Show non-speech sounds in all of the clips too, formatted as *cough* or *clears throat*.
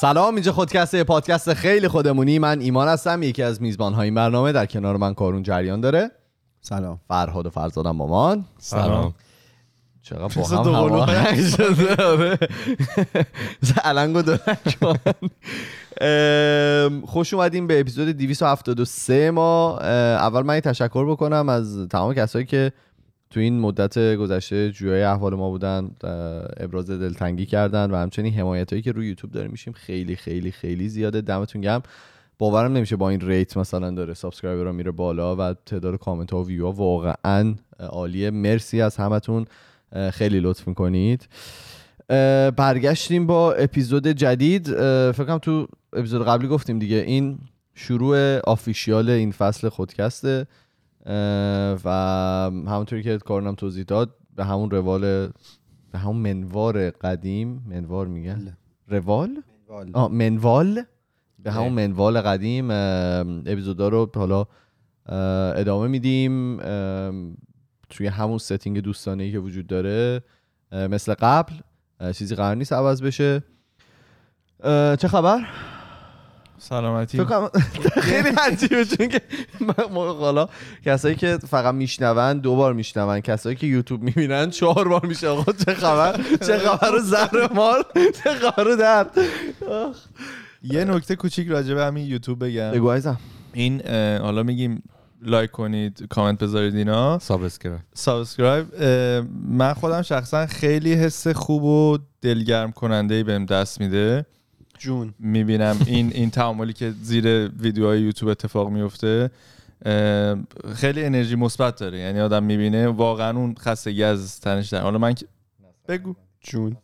سلام اینجا خودکسته پادکست خیلی خودمونی. من ایمان هستم یکی از میزبان های این برنامه. در کنار من کارون جریان داره. سلام. فرهاد و فرزادم مامان. سلام. چقدر با هم هماهنگ شده. آره. علنگ و دلنگ کن. ام، خوش اومدیم به اپیزود 273 ما. اول من یه تشکر بکنم از تمام کسایی که تو این مدت گذشته جویای احوال ما بودن ابراز دلتنگی کردن و همچنین حمایت هایی که روی یوتیوب داره میشیم خیلی خیلی خیلی زیاده. دمتون گرم. باورم نمیشه با این rate مثلا داره subscriber رو میره بالا و تعداد کامنت ها و ویو ها واقعا عالیه. مرسی از همتون. خیلی لطف می‌کنید. برگشتیم با اپیزود جدید. اه، فکر کنم تو اپیزود قبلی گفتیم دیگه این شروع official این فصل خودکسته. و همونطوری که کارنم توضیح داد به همون روال به همون منوار قدیم منوار میگن؟ بله. روال؟ آه منوال؟ به همون منوال قدیم اپیزودا رو حالا ادامه میدیم. توی همون ستینگ دوستانه ای که وجود داره مثل قبل چیزی قرار نیست عوض بشه. چه خبر؟ سلامتی. *laughs* خیلی عجیبه چون که حالا کسایی که فقط میشنون دو بار میشنون کسایی که یوتیوب می‌بینن چهار بار میشه. آقا چه خبر؟ چه خبر؟ و زهر مار؟ چه خبر و درد؟ یه نکته کوچیک راجع به همین یوتیوب بگم. بگو این حالا میگیم لایک کنید کامنت بذارید اینا. subscribe subscribe من خودم شخصا خیلی حس خوب و دلگرم کننده ای بهم دست میده. جون. می‌بینم. این این تعاملی که زیر ویدیوهای یوتیوب اتفاق میفته خیلی انرژی مثبت داره. یعنی آدم می‌بینه واقعا اون خستگی از تنش در. حالا من که- بگو. جون.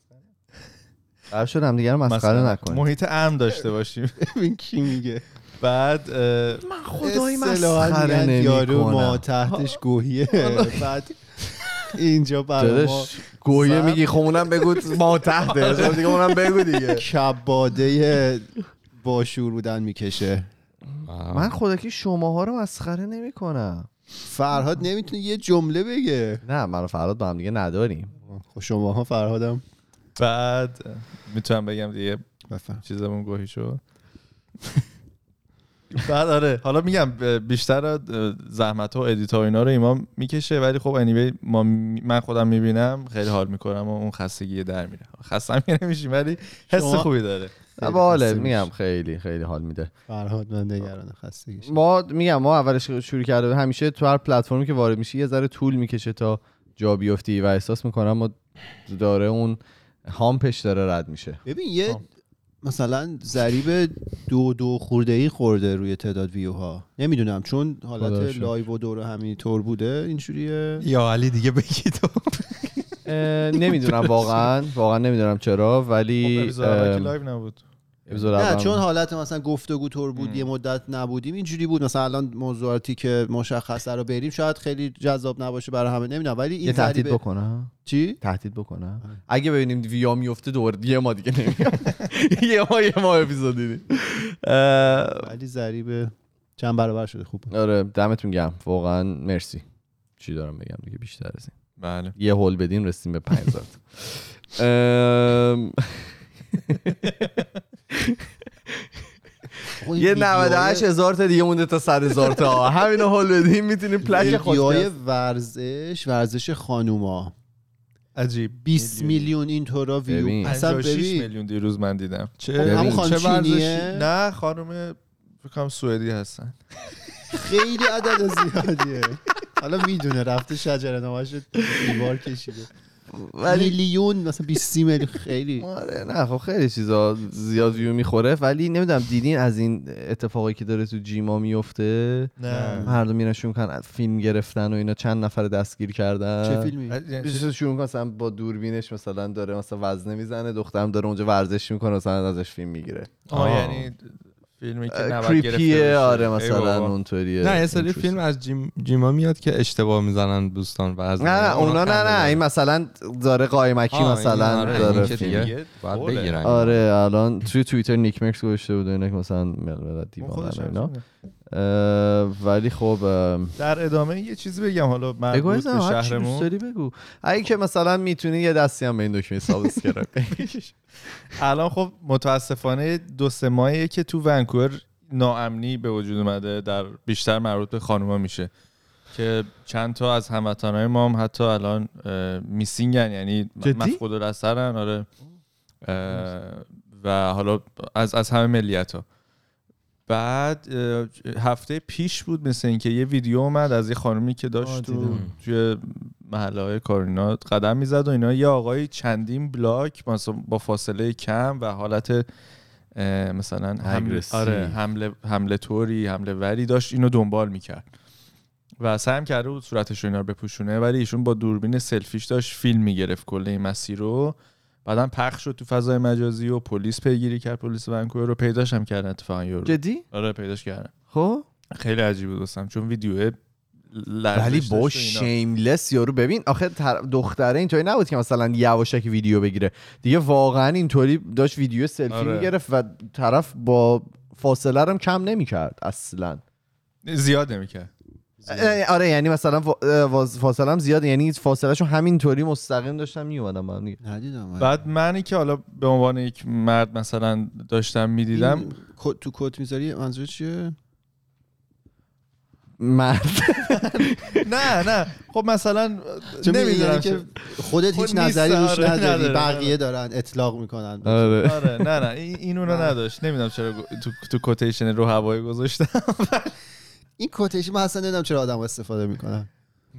قرار شد هم دیگه رو مسخره نکنیم محیط امن داشته باشیم. *laughs* ببین کی میگه. بعد من خدایی اصطلاحاً مسخره یارو ما تحتش گوهیه. بعد اینجا برای ما گویه میگی خب اونم بگو ما تحته. *laughs* خب دیگه اونم بگو دیگه. کباده با شور بودن می‌کشه. من خودکی شماها رو مسخره نمی‌کنم. فرهاد نمی‌تونه یه جمله بگه. نه من و فراد با هم دیگه نداریم. خب شماها فرهادم. بعد می‌تونم بگم دیگه. بفهم. چیزمون گوهی شد. بعد آره حالا میگم بیشتر زحمت ها و ادیت ها و اینا رو ایمان می‌کشه ولی خب انیوی ما من خودم می‌بینم خیلی حال می‌کنم و اون خستگی در میره. خستم که نمیشیم ولی حس شما- خوبی داره. باله میگم. خیلی خیلی حال میده. فرهاد من نگران خستگیش ما میگم ما اولش شروع کرده همیشه تو هر پلتفرمی که وارد میشی یه ذره طول می‌کشه تا جا بیفتی. و احساس می‌کنم ما داره اون هامپش داره رد میشه. ببین یه. مثلا ضریب دو دو خورده ای خورده روی تعداد ویوها. نمی‌دونم چون حالت. live و دور همین طور بوده اینجوریه. یا علی دیگه بگی تو. نمی‌دونم واقعا واقعا نمی‌دونم چرا خب ولی ام، live نبود. نه چون حالت مثلا گفتگو طور بود ام. یه مدت نبودیم اینجوری بود. مثلا الان موضوعاتی که مشخصه رو بریم شاید خیلی جذاب نباشه برای همه نمی‌دونم. ولی این یه تهدید بکنم چی؟ تهدید بکنم اگه ببینیم view ها میفته دور یه ما دیگه نمیام *laughs* یه ما یه ما اپیزود دیدیم. اه، ولی ضریب چند برابر شده. خوب. آره دمتون گرم. واقعا مرسی. چی دارم بگم دیگه؟ بیشتر از این. بله. یه هول بدین رسیم به 5000 ام، آقا *laughs* این یه ویدیوهای- 98 هزار تا دیگه مونده تا 100 هزار تا. همین هول بدین می‌تونیم پلک ویدیوهای خود ورزش ورزش خانوما. عجیب. 20 میلیون این طورا ویو. اصلا 56 ببین. میلیون دیروز من دیدم. چه خب همون ببین، خانم چه ورزشی؟ چینیه نه خانم فکر کنم سوئدی هستن. خیلی عدد زیادیه. حالا می‌دونه رفته شجره نماش دیوار کشیده. ولی میلیون مثلا 20 میلیون خیلی. آره نه خب خیلی چیزا زیاد ویو می‌خوره. ولی نمی‌دونم دیدین از این اتفاقایی که داره تو جیما میفته؟ نه. مردم میرن شروع می‌کنن فیلم گرفتن و اینا چند نفر دستگیر کردن؟ چه فیلمی؟ شروع می‌کنه مثلا با دوربینش مثلا داره مثلا وزنه می‌زنه دخترم داره اونجا ورزش می‌کنه مثلا ازش فیلم می‌گیره. آه آه. یعنی فیلمی که نباید گرفته creepy ه. آره مثلا. اونطوریه نه یه سری. فیلم از جیم جیما میاد که اشتباه می‌زنن دوستان و از نه نه اونا نه نه این مثلا داره قایمکی مثلا این آره، داره فیلم باید. بگیرن آره الان توی توییتر نیک مرکس گذاشته بود و اینا که مثلا اون دیوانه اینا ولی خب در ادامه یه چیزی بگم حالا مربوط عزیزم، به شهرمون. داری بگو. اگه که مثلا می‌تونی یه دستی هم به این دکمه subscribe الان خب متاسفانه دو سه ماهیه که تو ونکوور ناامنی به وجود اومده در بیشتر مربوط به خانوما میشه. که چند تا از هموطنهای ما هم حتی الان میسینگن یعنی؟ مفقود الاثرن آره. و حالا از از همه ملیت ها بعد هفته پیش بود مثل اینکه یه ویدیو اومد از یه خانومی که داشت تو. توی محله های کارینا قدم می‌زد و اینا یه آقای چندین بلاک مثلا با فاصله کم و حالت مثلا حمله. آره حمله حمله طوری حمله وری داشت اینو دنبال می‌کرد و سعی کرده بود صورتش رو اینا رو بپوشونه ولی ایشون با دوربین سلفیش داشت فیلم می‌گرفت کل این مسیر رو بعدا پخش شد تو فضای مجازی و پلیس پیگیری کرد پلیس ونکوور رو پیداش هم کردن اتفاقا یورو. جدی؟ آره پیداش کردن. خب؟ خیلی عجیب بود واسم چون ویدیو ولی با. شیملس یارو ببین آخه تر- دختره اینطوری نبود که مثلا یواشک ویدیو بگیره. دیگه واقعا اینطوری داشت ویدیو سلفی آره. می‌گرفت و طرف با فاصله رو هم کم نمی‌کرد اصلا. زیاد نمی‌کرد. آره یعنی مثلا فاصله هم زیاده یعنی فاصلهشون همینطوری مستقیم داشتم میومدم من دیگه. ندیدم من. بعد منی که حالا به عنوان یک مرد مثلا داشتم می‌دیدم. تو کت می‌ذاری منظور چیه؟ مرد. *laughs* نه نه. خب مثلا نمی‌دونم نمی‌دونم که خودت خود هیچ نظری روش آره، نداری بقیه دارن اطلاق می‌کنن. آره. *laughs* آره نه نه. این این اونو نداشت. نمی‌دونم چرا تو تو کوتیشن رو هوایی گذاشتم. *laughs* این کوتیشن من اصلا نمی‌دونم چرا آدم استفاده می‌کنن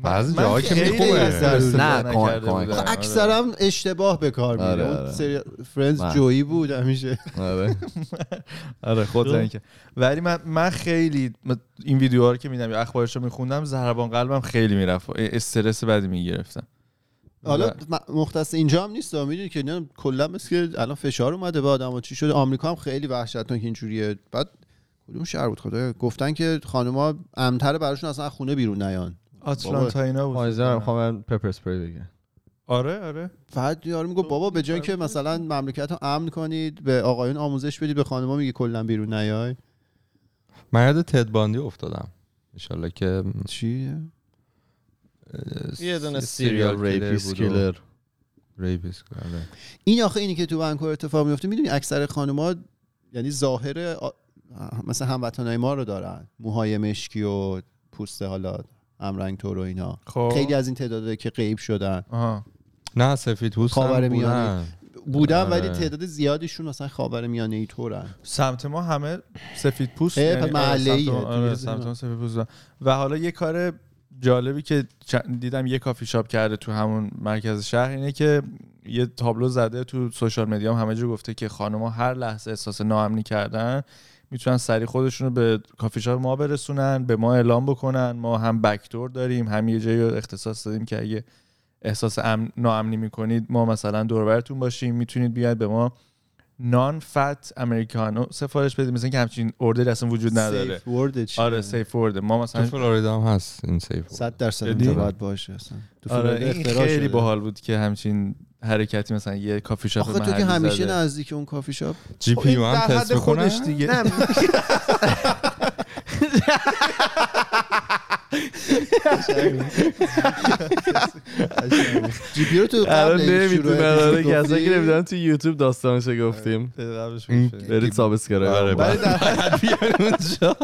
بعضی جاها که. استفاده نه، کمک-. بودم. آره. اکثرا اشتباه به کار میره آره، اون آره. سری فرندز. جویی بود همیشه آره *laughs* آره خود ولی من من خیلی این ویدیوها رو که میدم یا اخبارش رو میخوندم ضربان قلبم خیلی می‌رفت استرس بدی می‌گرفتم حالا م- مختص اینجا هم نیست می‌دونی که نه کلا مثل که الان فشار اومده به آدم چی شده آمریکا هم خیلی وحشتناک اینجوریه بعد کدوم شهر بود؟ خدایا گفتن که خانوما امتر براشون اصلا از خونه بیرون نیان. آتلانتا اینا بود. من پپر اسپری بگیرم آره آره. بعد یارو میگه بابا به جای که مثلا مملکت رو امن کنید به آقایون آموزش بدید به خانوما میگه کلا بیرون نیای. یاد تد باندی افتادم. انشالله که چی؟ یه دونه serial rapist killer rapist. این آخه اینی که تو ونکوور اتفاق میفته می‌دونی اکثر خانوما یعنی ظاهر آ- مثل هموطنای ما رو دارن موهای مشکی و پوست حالا همرنگ طور و اینا خب خیلی از این تعداده که غیب شدن آها نه سفید پوست خاور هم میانه. بودن. آره. ولی تعداد زیادیشون مثلا خاور میانه ای طورن سمت ما همه سفید پوست اه، یعنی پس آره،. سمت ما- تو آره، سمت سفید پوست. و حالا یه کار جالبی که دیدم یه کافی شاپ کرده تو همون مرکز شهر اینه که یه تابلو زده تو social media هم همه جا گفته که خانم‌ها هر لحظه احساس ناامنی کردن می‌تونن سریع خودشون رو به کافی شاپ ما برسونن به ما اعلام بکنن ما هم backdoor داریم هم یه جایی رو اختصاص دادیم که اگه احساس امن، ناامنی می‌کنید ما مثلا دوربرتون باشیم می‌تونید بیاید به ما non-fat Americano سفارش بدید مثل اینکه همچین order اصلا وجود نداره safe؟ آره safe word ه ما تو مثلا فلوریدا هم هست این safe word. صد درصد جدی؟ اونجا باید باشه اصلا تو آره فلوریدا این خیلی. باحال بود که همچین حرکتی مثلا یه کافی شاپ آخه تو که همیشه زده. نزدیک اون کافی شاپ؟ جی خب پی یو هم تست حد خودش می‌کنه دیگه. *laughs* *laughs* نه جی پی رو تو الان قبل شروع نمی‌دونن آره اپیزود کسایی که؟ نمی‌دونن تو یوتیوب داستانشو گفتیم. بدید. برید subscribe. آره، در حد *laughs* اونجا.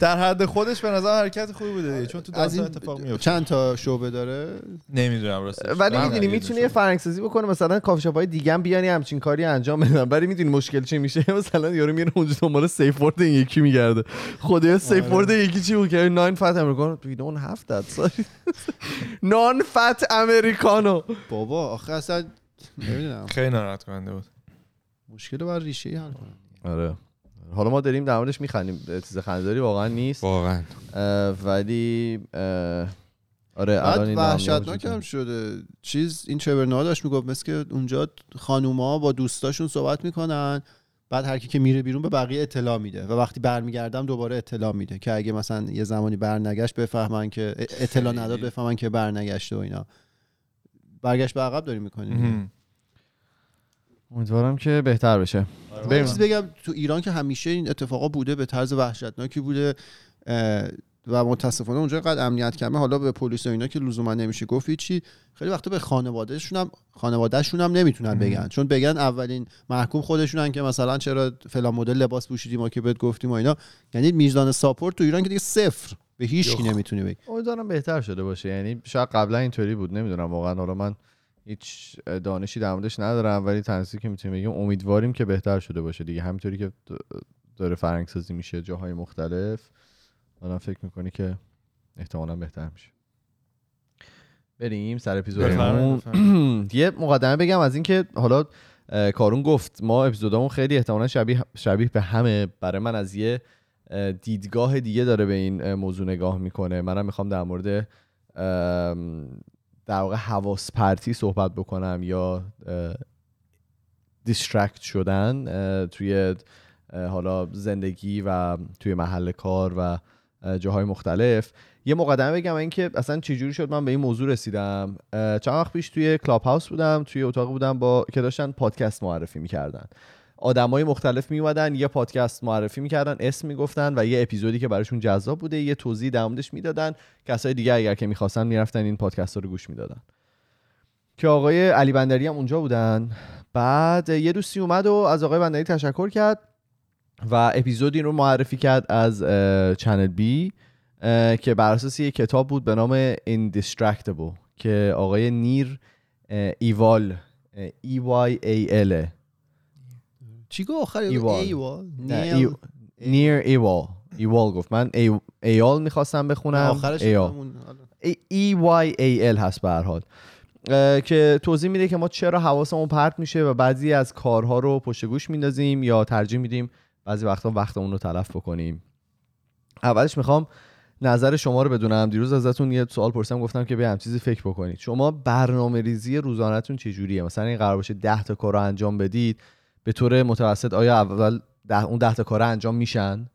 در حد خودش به نظر حرکت خوبی بوده دیگه. چون تو داستان اتفاق میفته چند تا شعبه داره؟ نمی‌دونم راستش. ولی من می‌دونی می‌تونی یه فرهنگسازی بکنه مثلا کافی شاپ های دیگه هم بیانی همچین کاری انجام بدن. ولی می‌دونی مشکل چی میشه؟ *laughs* مثلا یارو میره اونجا دنبال safe word این یکی میگرده. خدایا safe آره. word یکی چی بود که non-fat Americano we don't have that. Sorry. نان فت امریکانو بابا آخه اصلا نمی‌دونم. خیلی ناراحت کننده بود. مشکل رو بر ریشه ای حل کنم. آره. حالا ما داریم در موردش میخندیم. چیز خنده‌داری واقعا نیست. واقعا. ولی آره الان وحشتناک هم. شده. چیز این چبرنا داشت می‌گفت مثل که اونجا خانوما با دوستاشون صحبت می‌کنن. بعد هر کی که میره بیرون به بقیه اطلاع میده و وقتی برمیگردم دوباره اطلاع میده که اگه مثلا یه زمانی برنگشت بفهمن که اطلاع نداد بفهمن که برنگشته و اینا. برگشت به عقب داریم می‌کنیم. امیدوارم که بهتر بشه. چیز بگم تو ایران که همیشه این اتفاقا بوده به طرز وحشتناکی بوده و متاسفانه اونجا قد امنیت کمه. حالا به پلیس و اینا که لزوما نمیشه گفت چی خیلی وقتا به خانوادهشون هم خانوادهشون هم نمی‌تونن بگن. چون بگن اولین محکوم خودشونن که مثلا چرا فلان مدل لباس پوشیدی ما که بهت گفتیم و اینا. یعنی میزان ساپورت تو ایران که دیگه صفر. به هیچ کی نمی‌تونی بگی. امیدوارم بهتر شده باشه. یعنی شاید قبلا اینطوری بود. نمی‌دونم واقعا. حالا من هیچ دانشی در موردش ندارم ولی تنسی که می‌تونیم بگیم امیدواریم که بهتر شده باشه دیگه. همینطوری که داره فرهنگ سازی میشه جاهای مختلف. آدم فکر می‌کنی که احتمالا بهتر میشه. بریم سر اپیزودمون *clears throat* یه مقدمه بگم از اینکه حالا کارون گفت ما اپیزودامون خیلی احتمالا شبیه شبیه به همه. برای من از یه اه، دیدگاه دیگه داره به این موضوع نگاه می‌کنه. منم می‌خوام در مورد در واقع حواس پرتی صحبت بکنم یا distract شدن توی حالا زندگی و توی محل کار و جاهای مختلف. یه مقدمه بگم اینکه اصلا چجوری شد؟ من به این موضوع رسیدم. چند وقت پیش توی کلاب هاوس بودم توی اتاق بودم با که داشتن پادکست معرفی می‌کردن. آدمای مختلف میومدن یه پادکست معرفی می‌کردن اسم می‌گفتن و یه اپیزودی که براشون جذاب بوده یه توضیح در موردش می‌دادن. کسای دیگه اگر که می‌خواستن می‌رفتن این پادکست رو گوش می‌دادن. که آقای علی بندری هم اونجا بودن. بعد یه دوستی اومد و از آقای بندری تشکر کرد. و اپیزودی رو معرفی کرد از چنل بی که بر اساس یه کتاب بود به نام Indistractable که آقای نیر ایوال اه، E-Y-A-L چی گفت آخر؟ ایوال. ای- نیر. ایوال. ایوال گفت. من ای- ایال می‌خواستم بخونم. آخرش حالا. ای وای ای ال هست به هر حال. که توضیح میده که ما چرا حواسمون پرت میشه و بعضی از کارها رو پشت گوش میندازیم یا ترجیح میدیم بعضی وقتا وقتمون رو تلف بکنیم. اولش می‌خوام نظر شما رو بدونم. دیروز ازتون یه سوال پرسیدم گفتم که به هم چیزی فکر بکنید. شما برنامه ریزی روزانهتون چجوریه؟ مثلا این قرار باشه 10 تا کار رو انجام بدید به طور متوسط آیا اول ده اون 10 تا کار انجام میشن؟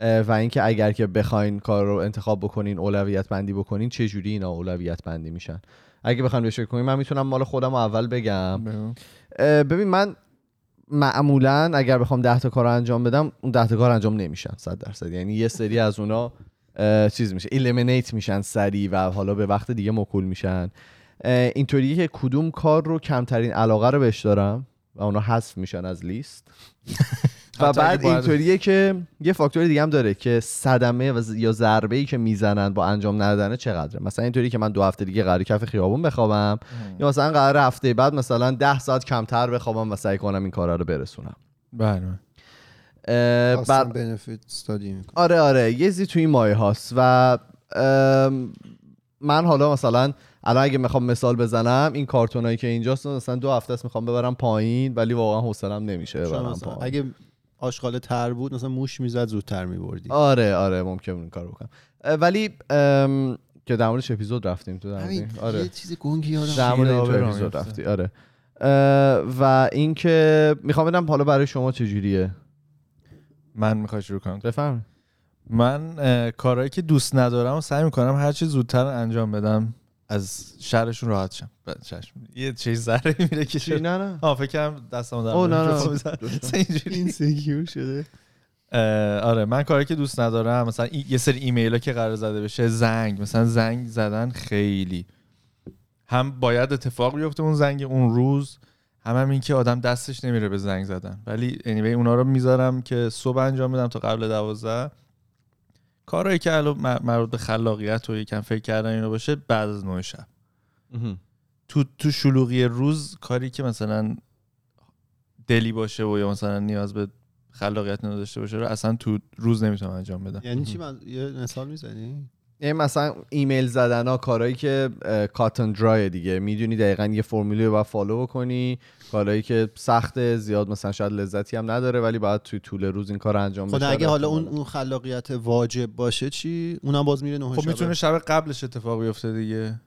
و اینکه اگر که بخواین کار رو انتخاب بکنین اولویت بندی بکنین چه جوری اینا اولویت بندی میشن؟ اگه بخواین بهش کنین من می‌تونم مال خودم رو اول بگم. ببین من معمولا اگر بخوام 10 تا کار انجام بدم اون 10 تا کار انجام نمیشن 100 درصد. یعنی یه سری از اونا چیز میشه eliminate میشن سری و حالا به وقت دیگه مکول میشن. اینطوریه که کدوم کار رو کمترین علاقه رو بهش دارم و اونا حذف میشن از لیست. *laughs* و بعد اینطوریه که یه فاکتور دیگه هم داره که صدمه و ز- یا ضربه ای که می‌زنن با انجام ندادن چقدره؟ مثلا اینطوری که من دو هفته دیگه قرار کف خیابون بخوابم. یا مثلا قرار هفته بعد مثلا ده ساعت کمتر بخوابم و سعی کنم این کارا رو برسونم. بله. بر... بنفیت استادی می‌کنم. آره آره. یه چیزی توی این مایه هاست و من حالا مثلا الان اگه می‌خوام مثال بزنم این کارتونایی که اینجاست مثلا دو هفته است می‌خوام ببرم پایین ولی واقعا حوصلم نمیشه ببرم پایین. اگه آشغال تر بود مثلا موش می‌زد زودتر میبردی. آره آره ممکن این کارو بکنم. ولی ام، که در موردش اپیزود رفتیم تو در. آره. یه چیز گنگی یادم در مورد اپیزود رفتی آره. و اینکه می‌خوام بدم حالا برای شما چجوریه؟ من می‌خوای شروع کنم. بفهم من کارهایی که دوست ندارم و سعی می‌کنم هر چی زودتر انجام بدم. از شرشون راحت شم. یه چیز ذره میره که چی؟ نه نه. آه فکر کردم دستم در نه، این سکیور شده. آره من کاری که دوست ندارم مثلا یه سری ایمیل ها که قرار زده بشه زنگ. مثلا زنگ زدن خیلی. هم باید اتفاق بیفته اون زنگ اون روز هم هم این که آدم دستش نمیره به زنگ زدن. ولی anyway اونا رو می‌ذارم که صبح انجام بدم تا قبل دوازده. کارهایی که الان مر- مربوط به خلاقیت و یکم فکر کردن اینو باشه بعد از نه شب. تو تو شلوغی روز کاری که مثلا دلی باشه و یا مثلا نیاز به خلاقیت نداشته باشه رو اصلا تو روز نمی‌تونم انجام بدم. یعنی چی من یه مثال می‌زنی؟ یعنی مثلا ایمیل زدن ها کارهایی که کاتن درای دیگه. می‌دونی دقیقا یه فرمولی رو باید فالو بکنی. کارهایی که سخت زیاد مثلا شاید لذتی هم نداره ولی باید توی طول روز این کار رو انجام خب بشه. اگه حالا اون. اون خلاقیت واجب باشه چی؟ اونم باز میره نه خب شبه. می‌تونه شب قبلش اتفاق بیفته دیگه.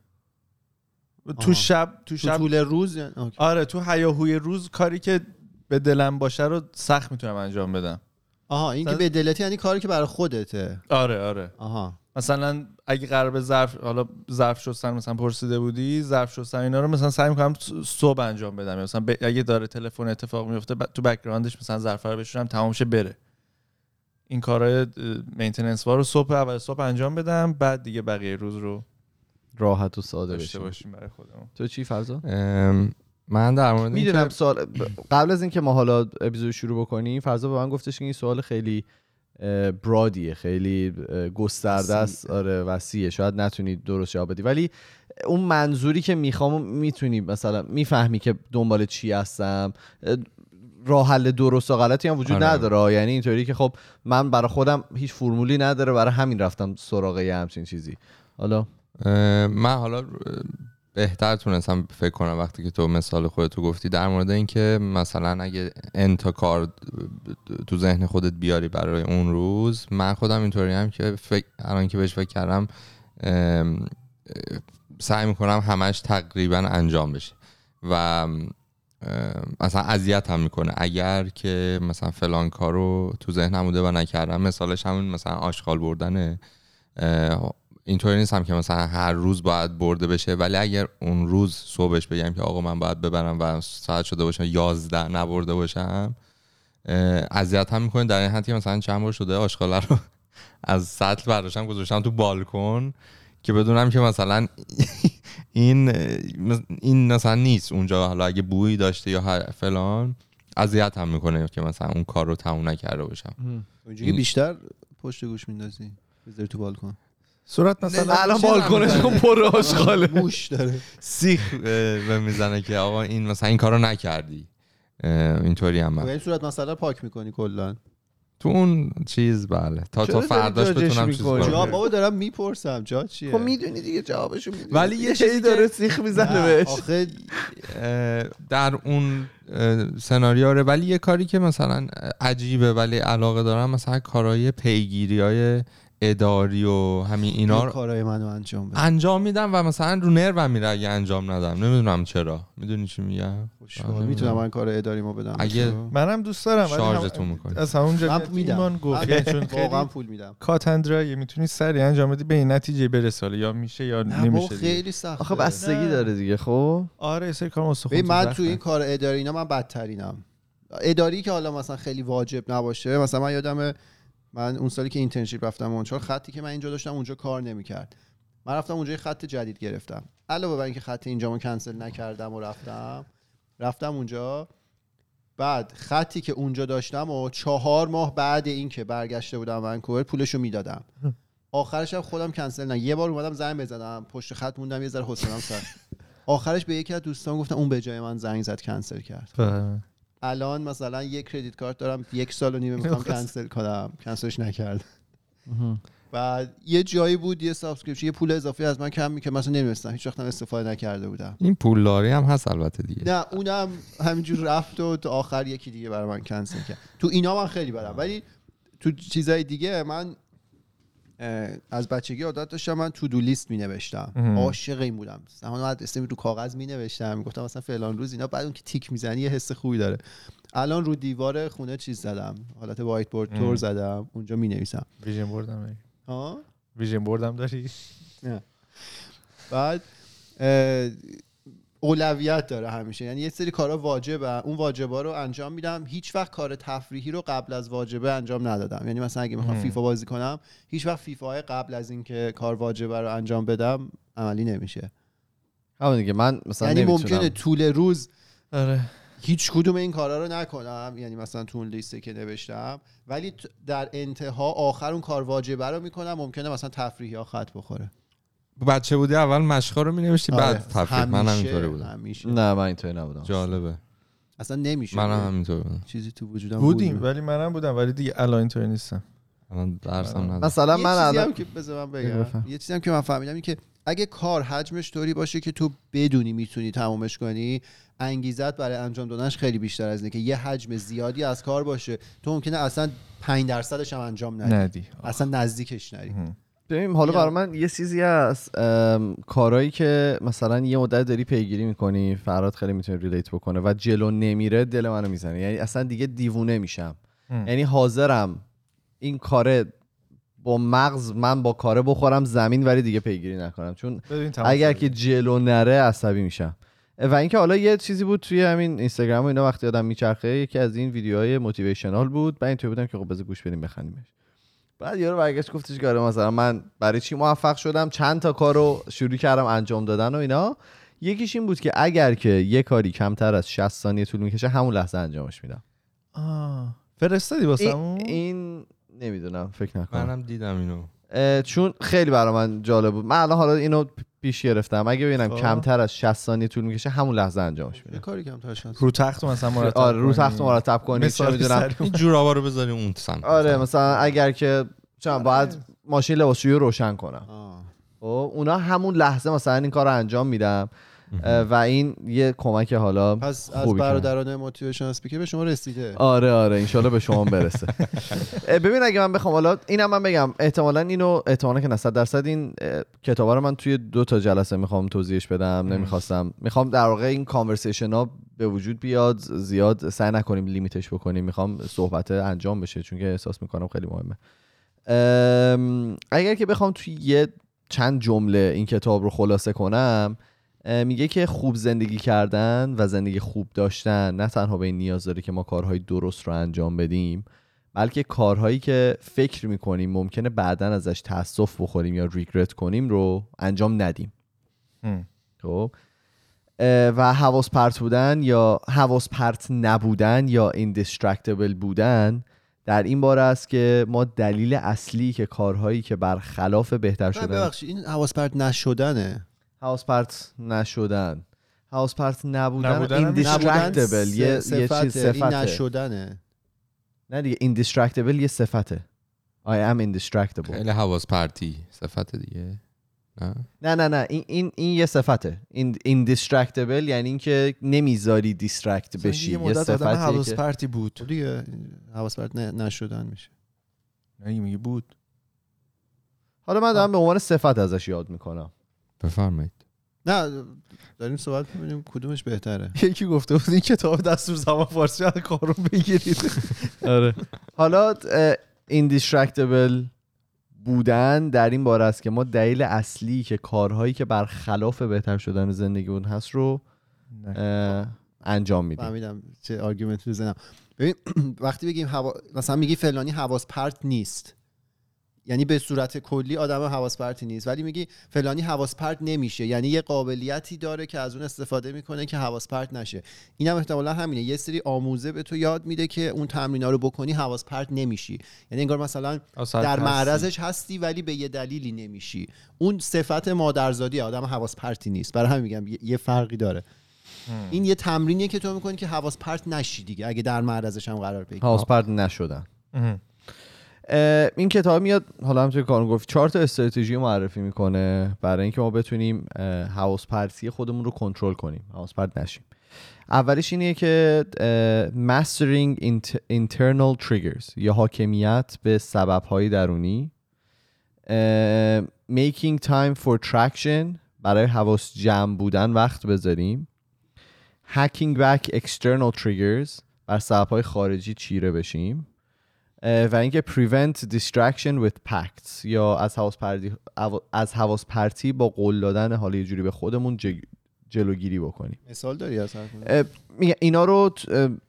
تو. شب تو تو شب طول روز یعنی. آره تو هیاهوی روز کاری که به دلم باشه رو سخت می‌تونم انجام بدم. آها این که به دلته یعنی کاری که برای خودته. آره آره. آها. مثلا اگه قرار به ظرف حالا ظرف شستن مثلا پرسیده بودی ظرف شستن اینا رو مثلا سعی می‌کنم صبح انجام بدم. یا مثلا ب- اگه داره تلفن اتفاق میفته ب- تو background ش مثلا ظرف رو بشورم تمام شه بره. این کارهای مینتیننس رو صبح اول صبح انجام بدم بعد دیگه بقیه روز رو راحت و ساده داشته بشیم باشیم برای خودمون. تو چی فرضا ام، من در مورد می‌دونم سوال قبل از اینکه ما حالا اپیزود شروع بکنیم فرضا به من گفتش که این سوال خیلی برادیه خیلی گسترده است. آره وسیعه. شاید نتونی درست جواب بدی. ولی اون منظوری که می‌خوام می‌تونی مثلا می‌فهمی که دنبال چی هستم. اه، راه حل درست و غلطی هم وجود آره. نداره. یعنی اینطوری که خب من برای خودم هیچ فرمولی نداره. برای همین رفتم سراغ یه همچین چیزی. حالا؟ من حالا بهتر تونستم فکر کنم وقتی که تو مثال خودتو گفتی در مورد اینکه مثلا اگه انتا کار تو ذهن خودت بیاری برای اون روز من خودم اینطوری هم که فکر الان که بهش فکر کردم سعی می‌کنم همش تقریبا انجام بشه. و مثلا اذیت هم می‌کنه. اگر که مثلا فلان کارو تو ذهنم بوده و نکردم مثالش همون مثلا آشغال بردنه اینطوری نیستم که مثلا هر روز باید برده بشه ولی اگر اون روز صبحش بگم که آقا من باید ببرم و ساعت شده باشم یازده نبرده باشم اذیت هم می‌کنه در این حد که مثلا چند بار شده آشغاله رو *laughs* از سطل برداشتم گذاشتم تو بالکن که بدونم که مثلا *laughs* این این مثلا نیست اونجا حالا اگه بویی داشته یا هر- فلان اذیت هم می‌کنه که مثلا اون کار رو تموم نکرده باشم. اونجوری بیشتر پشت گوش میندازی؟ بذاری تو بالکن. صورت مثلا الان بالکنشون پر آشغاله. موش داره. سیخ به می‌زنه که آقا این مثلا این کارو نکردی. اینطوری هم. این صورت مسئله پاک می‌کنی کلا. تو اون چیز بله. تا تا فرداش بتونم چیز کنم. بابا دارم می‌پرسم. جا چیه؟ خب می‌دونی دیگه جوابشو می‌دونی. ولی یه چیزی داره سیخ می‌زنه نه، بهش. آخه در اون سناریو آره ولی یه کاری که مثلا عجیبه ولی علاقه دارم مثلا کارهای پیگیری های اداری و همین اینا این رو کارهای منو انجام بده. انجام میدم و مثلا رو نروم میره اگه انجام ندم. نمی‌دونم چرا. می‌دونی چی میگم؟ خوشحال. می‌تونم من کار اداریمو بدم. اگه- منم دوست دارم شارژتون می‌کنی. از همونجا من که میدم گفت. من یعنی چون واقعا پول میدم. کاتندرایه می‌تونی سریع انجام بدی به این نتیجه برسه یا میشه یا نمیشه. خیلی سخته. آخه بستگی. داره دیگه خب؟ آره سری کار من. تو این کار اداری اینا من بدترینم. اداری که حالا مثلا خیلی واجب نباشه مثلا من یادم من اون سالی که اینترنشیپ رفتم اونجا خطی که من اینجا داشتم اونجا کار نمی‌کرد. من رفتم اونجا یه خط جدید گرفتم. علاوه بر اینکه خط اینجامو کنسل نکردم و رفتم رفتم اونجا. بعد خطی که اونجا داشتم و چهار ماه بعد اینکه برگشته بودم ونکوور پولشو می‌دادم. آخرش هم خودم کنسل نه یه بار اومدم زنگ بزنم پشت خط موندم یه ذره حوصله‌ام سر. آخرش به یکی از دوستان گفتم اون به جای من زنگ زد کنسل کرد. الان مثلا یک credit card دارم یک سال و نیمه می‌خوام *laughs* کنسل کنم. کنسلش نکرد و یه جایی بود یه subscription یه پول اضافی از من کم می‌کرد. مثلا نمیستم هیچ وقتم استفاده نکرده بودم. این پولداری هم هست البته دیگه. نه اونم همینجور رفت و تا آخر یکی دیگه برای من کنسل کرد. تو اینا من خیلی بدم. ولی تو چیزای دیگه من از بچگی عادت داشتم. من to-do list می نوشتم. عاشق این بودم. زمان بعد اسمی رو کاغذ می نوشتم. می‌گفتم مثلا فلان روز اینا بعد اون که تیک می‌زنی یه حس خوبی داره. الان رو دیوار خونه چیز زدم. حالت whiteboard طور. زدم. اونجا می نویسم. vision board م ها؟ vision board م داری؟ بعد اه، اولویت داره همیشه. یعنی یه سری کارا واجبه. اون واجبا رو انجام میدم. هیچ وقت کار تفریحی رو قبل از واجبه انجام ندادم. یعنی مثلا اگه می‌خوام. فیفا بازی کنم هیچ وقت فیفا های قبل از اینکه کار واجبه رو انجام بدم عملی نمیشه. همون دیگه. من مثلا یعنی نمی‌تونم. ممکنه طول روز آره. هیچ کدوم این کارا رو نکنم. یعنی مثلا تو اون لیسته که نوشتم. ولی در انتها آخر اون کار واجبه رو می‌کنم. ممکنه مثلا تفریحی ها خط بخوره. بچه بودی اول مشقا رو مینوشتی آره. بعد تفریح من هم همیشه- اینطوری بودم. همیشه. نه من اینطوری نبودم. جالبه. اصلا نمیشه من هم همینطوری بودم. چیزی تو وجودم بودیم بود. ولی منم بودم ولی دیگه الان اینطوری نیستم. الان درسم. ندارم. مثلا یه من الان که بذار من بگو بگم. یه چیزی هم که من فهمیدم این که اگه کار حجمش طوری باشه که تو بدونی می‌تونی تمومش کنی انگیزت برای انجام دادنش خیلی بیشتر از اینه که یه حجم زیادی از کار باشه. تو ممکنه اصلا 5 درصدش هم انجام ندی. ندی. اصلا نزدیکش نری. ببین حالا برای من یه چیزی هست. ام، کارهایی که مثلا یه مدت داری پیگیری می‌کنی فراد خیلی می‌تونه ریلیت بکنه و جلو نمیره دل منو می‌زنه. یعنی اصلا دیگه دیوونه میشم. یعنی حاضرم این کاره با مغز من با کاره بخورم زمین ولی دیگه پیگیری نکنم. چون اگر. که جلو نره عصبی میشم. و اینکه حالا یه چیزی بود توی همین اینستاگرام و اینا وقتی آدم میچرخه یکی از این ویدیوهای موتیویشنال بود. من اینطوری بودم که خب بذار گوش بدیم بخندیمش. بعد یارو برگشت گفتش که آره مثلا من برای چی موفق شدم؟ چند تا کار رو شروع کردم انجام دادن و اینا. یکیش این بود که اگر که یه کاری کمتر از 60 ثانیه طول می‌کشه همون لحظه انجامش میدم. آه. فرستادی این, واسمون این نمی‌دونم فکر نکنم. منم دیدم اینو. چون خیلی برای من جالب بود. من الان حالا اینو پیش گرفتم. اگه ببینم خب. کمتر از 60 ثانیه طول می‌کشه همون لحظه انجامش یه میدم کاری کم تا شانس رو تخت مثلا مرتب آره رو. تخت مرتب کنی چه می‌دونم. این *laughs* جورابا رو بذاری اون سمت. آره مثلا. اگر که چون باید ماشین لباسشویی رو روشن کنم. آه. خب اونا همون لحظه مثلا این کار رو انجام میدم. و این یه کمک حالا پس از. برادران motivation speaker به شما رسیده. آره آره انشالله به شما برسه. *laughs* ببین اگه من بخوام حالا اینم من بگم احتمالا اینو احتمالا که 90 درصد این کتابا رو من توی دو تا جلسه می‌خوام توضیحش بدم نمی‌خواستم. می‌خوام در واقع این conversation ها به وجود بیاد زیاد سعی نکنیم limit ش بکنیم می‌خوام صحبت انجام بشه چون که احساس می‌کنم خیلی مهمه. اگر که بخوام توی یه چند جمله این کتاب رو خلاصه کنم میگه که خوب زندگی کردن و زندگی خوب داشتن نه تنها به این نیاز داره که ما کارهای درست رو انجام بدیم بلکه کارهایی که فکر می‌کنیم ممکنه بعدا ازش تاسف بخوریم یا ریگرت کنیم رو انجام ندیم. خب؟ و حواس پرت بودن یا حواس پرت نبودن یا indistractable بودن در این باره است که ما دلیل اصلی که کارهایی که برخلاف بهتر شدن ببخشید این حواس پرت نشدنه. حواس پرت نشدن حواس پرت نبودن indistractable نبودن یه, یه چیز صفته. این نشدنه. نه دیگه indistractable یه صفته. I am indistractable. خیلی حواس پرتی صفت دیگه. نه؟ نه نه نه. این این, این یه صفته. این indistractable یعنی اینکه نمی‌ذاری distract بشی. یه یه مدت آدم صفتیه حواس پرتی بود. خب دیگه حواس پرت نشدن میشه. نه میگه بود. حالا من دارم به عنوان صفت ازش یاد می‌کنم. بفرمایید. نه داریم صحبت می‌کنیم کدومش بهتره؟ *laughs* یکی گفته بود این کتاب دستور زمان فارسی از کارون بگیرید. *laughs* آره. حالا indistractable بودن در این باره است که ما دلیل اصلی که کارهایی که برخلاف بهتر شدن زندگیمون هست رو انجام میدیم. فهمیدم چه آرگومنت بزنم ببین *clears throat* وقتی بگیم هوا... مثلا میگی فلانی حواس پرت نیست. یعنی به صورت کلی آدم حواس پرتی نیست. ولی میگی فلانی حواس پرت نمیشه. یعنی یه قابلیتی داره که از اون استفاده می‌کنه که حواس پرت نشه. اینم احتمالا همینه. یه سری آموزه به تو یاد میده که اون تمرینا رو بکنی حواس پرت نمیشی. یعنی انگار مثلا در معرضش هستی ولی به یه دلیلی نمیشی. اون صفت مادرزادی آدم حواس پرتی نیست. برای همین میگم یه- فرقی داره. این یه تمرینیه که تو می‌کنی که حواس پرت نشی دیگه. اگه در معرضش هم قرار بگیری حواس پرت نشدن این کتاب میاد حالا که کارون گفت چهار تا استراتژی معرفی می‌کنه برای اینکه ما بتونیم حواس پرتی خودمون رو کنترل کنیم حواس پرت نشیم. اولش اینه که mastering int- internal triggers یا حاکمیت به سببهای درونی making time for traction برای حواس جمع بودن وقت بذاریم hacking back external triggers بر سببهای خارجی چیره بشیم. و اینکه prevent distraction with pacts یا از حواس پرتی از حواس پرتی با قول دادن حالا یه جوری به خودمون جگ- جلوگیری بکنیم. مثال داری از اینا رو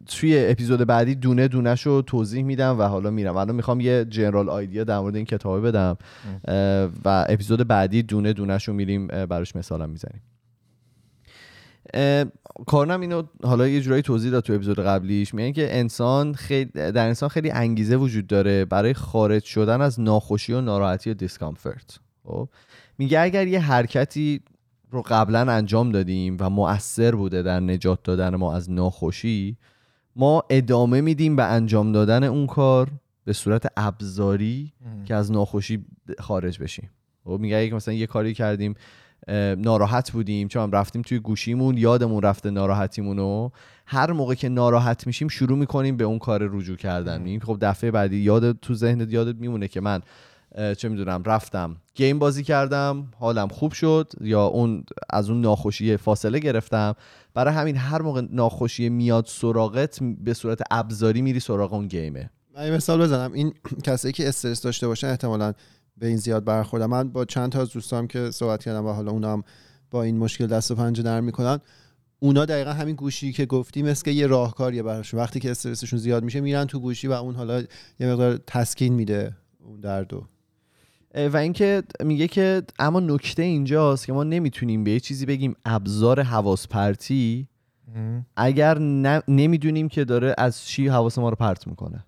توی اپیزود بعدی دونه دونه رو توضیح میدم و حالا میرم. الان می‌خوام یه جنرال آیدیا در مورد این کتابه بدم. و اپیزود بعدی دونه دونه رو میریم براش مثالم می‌زنیم. کارنم اینو حالا یه جورایی توضیح داد تو اپیزود قبلیش. میگن که انسان خیلی در انسان خیلی انگیزه وجود داره برای خارج شدن از ناخوشی و ناراحتی و دیسکامفورت خب؟ میگه اگر یه حرکتی رو قبلا انجام دادیم و مؤثر بوده در نجات دادن ما از ناخوشی ما ادامه میدیم به انجام دادن اون کار به صورت ابزاری که از ناخوشی خارج بشیم. خب؟ میگه اگه مثلا یه کاری کردیم ناراحت بودیم چون رفتیم توی گوشیمون یادمون رفته ناراحتیمون رو. هر موقع که ناراحت میشیم شروع می‌کنیم به اون کار رجوع کردن. میگیم خب دفعه بعدی یاد تو ذهنت یادت میمونه که من چه می‌دونم رفتم گیم بازی کردم حالم خوب شد یا اون از اون ناخوشی فاصله گرفتم. برای همین هر موقع ناخوشی میاد سراغت به صورت ابزاری میری سراغ اون گیمه. من مثال بزنم. این *clears throat* کسایی که استرس داشته باشن احتمالا به این زیاد برخوردم من با چند تا از دوستام که صحبت کردم و حالا اونا هم با این مشکل دست و پنجه نرم می‌کنن اونا دقیقا همین گوشی که گفتی مثل که یه راهکاریه براشون. وقتی که استرسشون زیاد میشه میرن تو گوشی و اون حالا یه مقدار تسکین میده اون دردو و اینکه میگه که اما نکته اینجاست که ما نمی‌تونیم به یه چیزی بگیم ابزار حواس پرتی اگر نمی‌دونیم که داره از چی حواس ما رو پرت می‌کنه.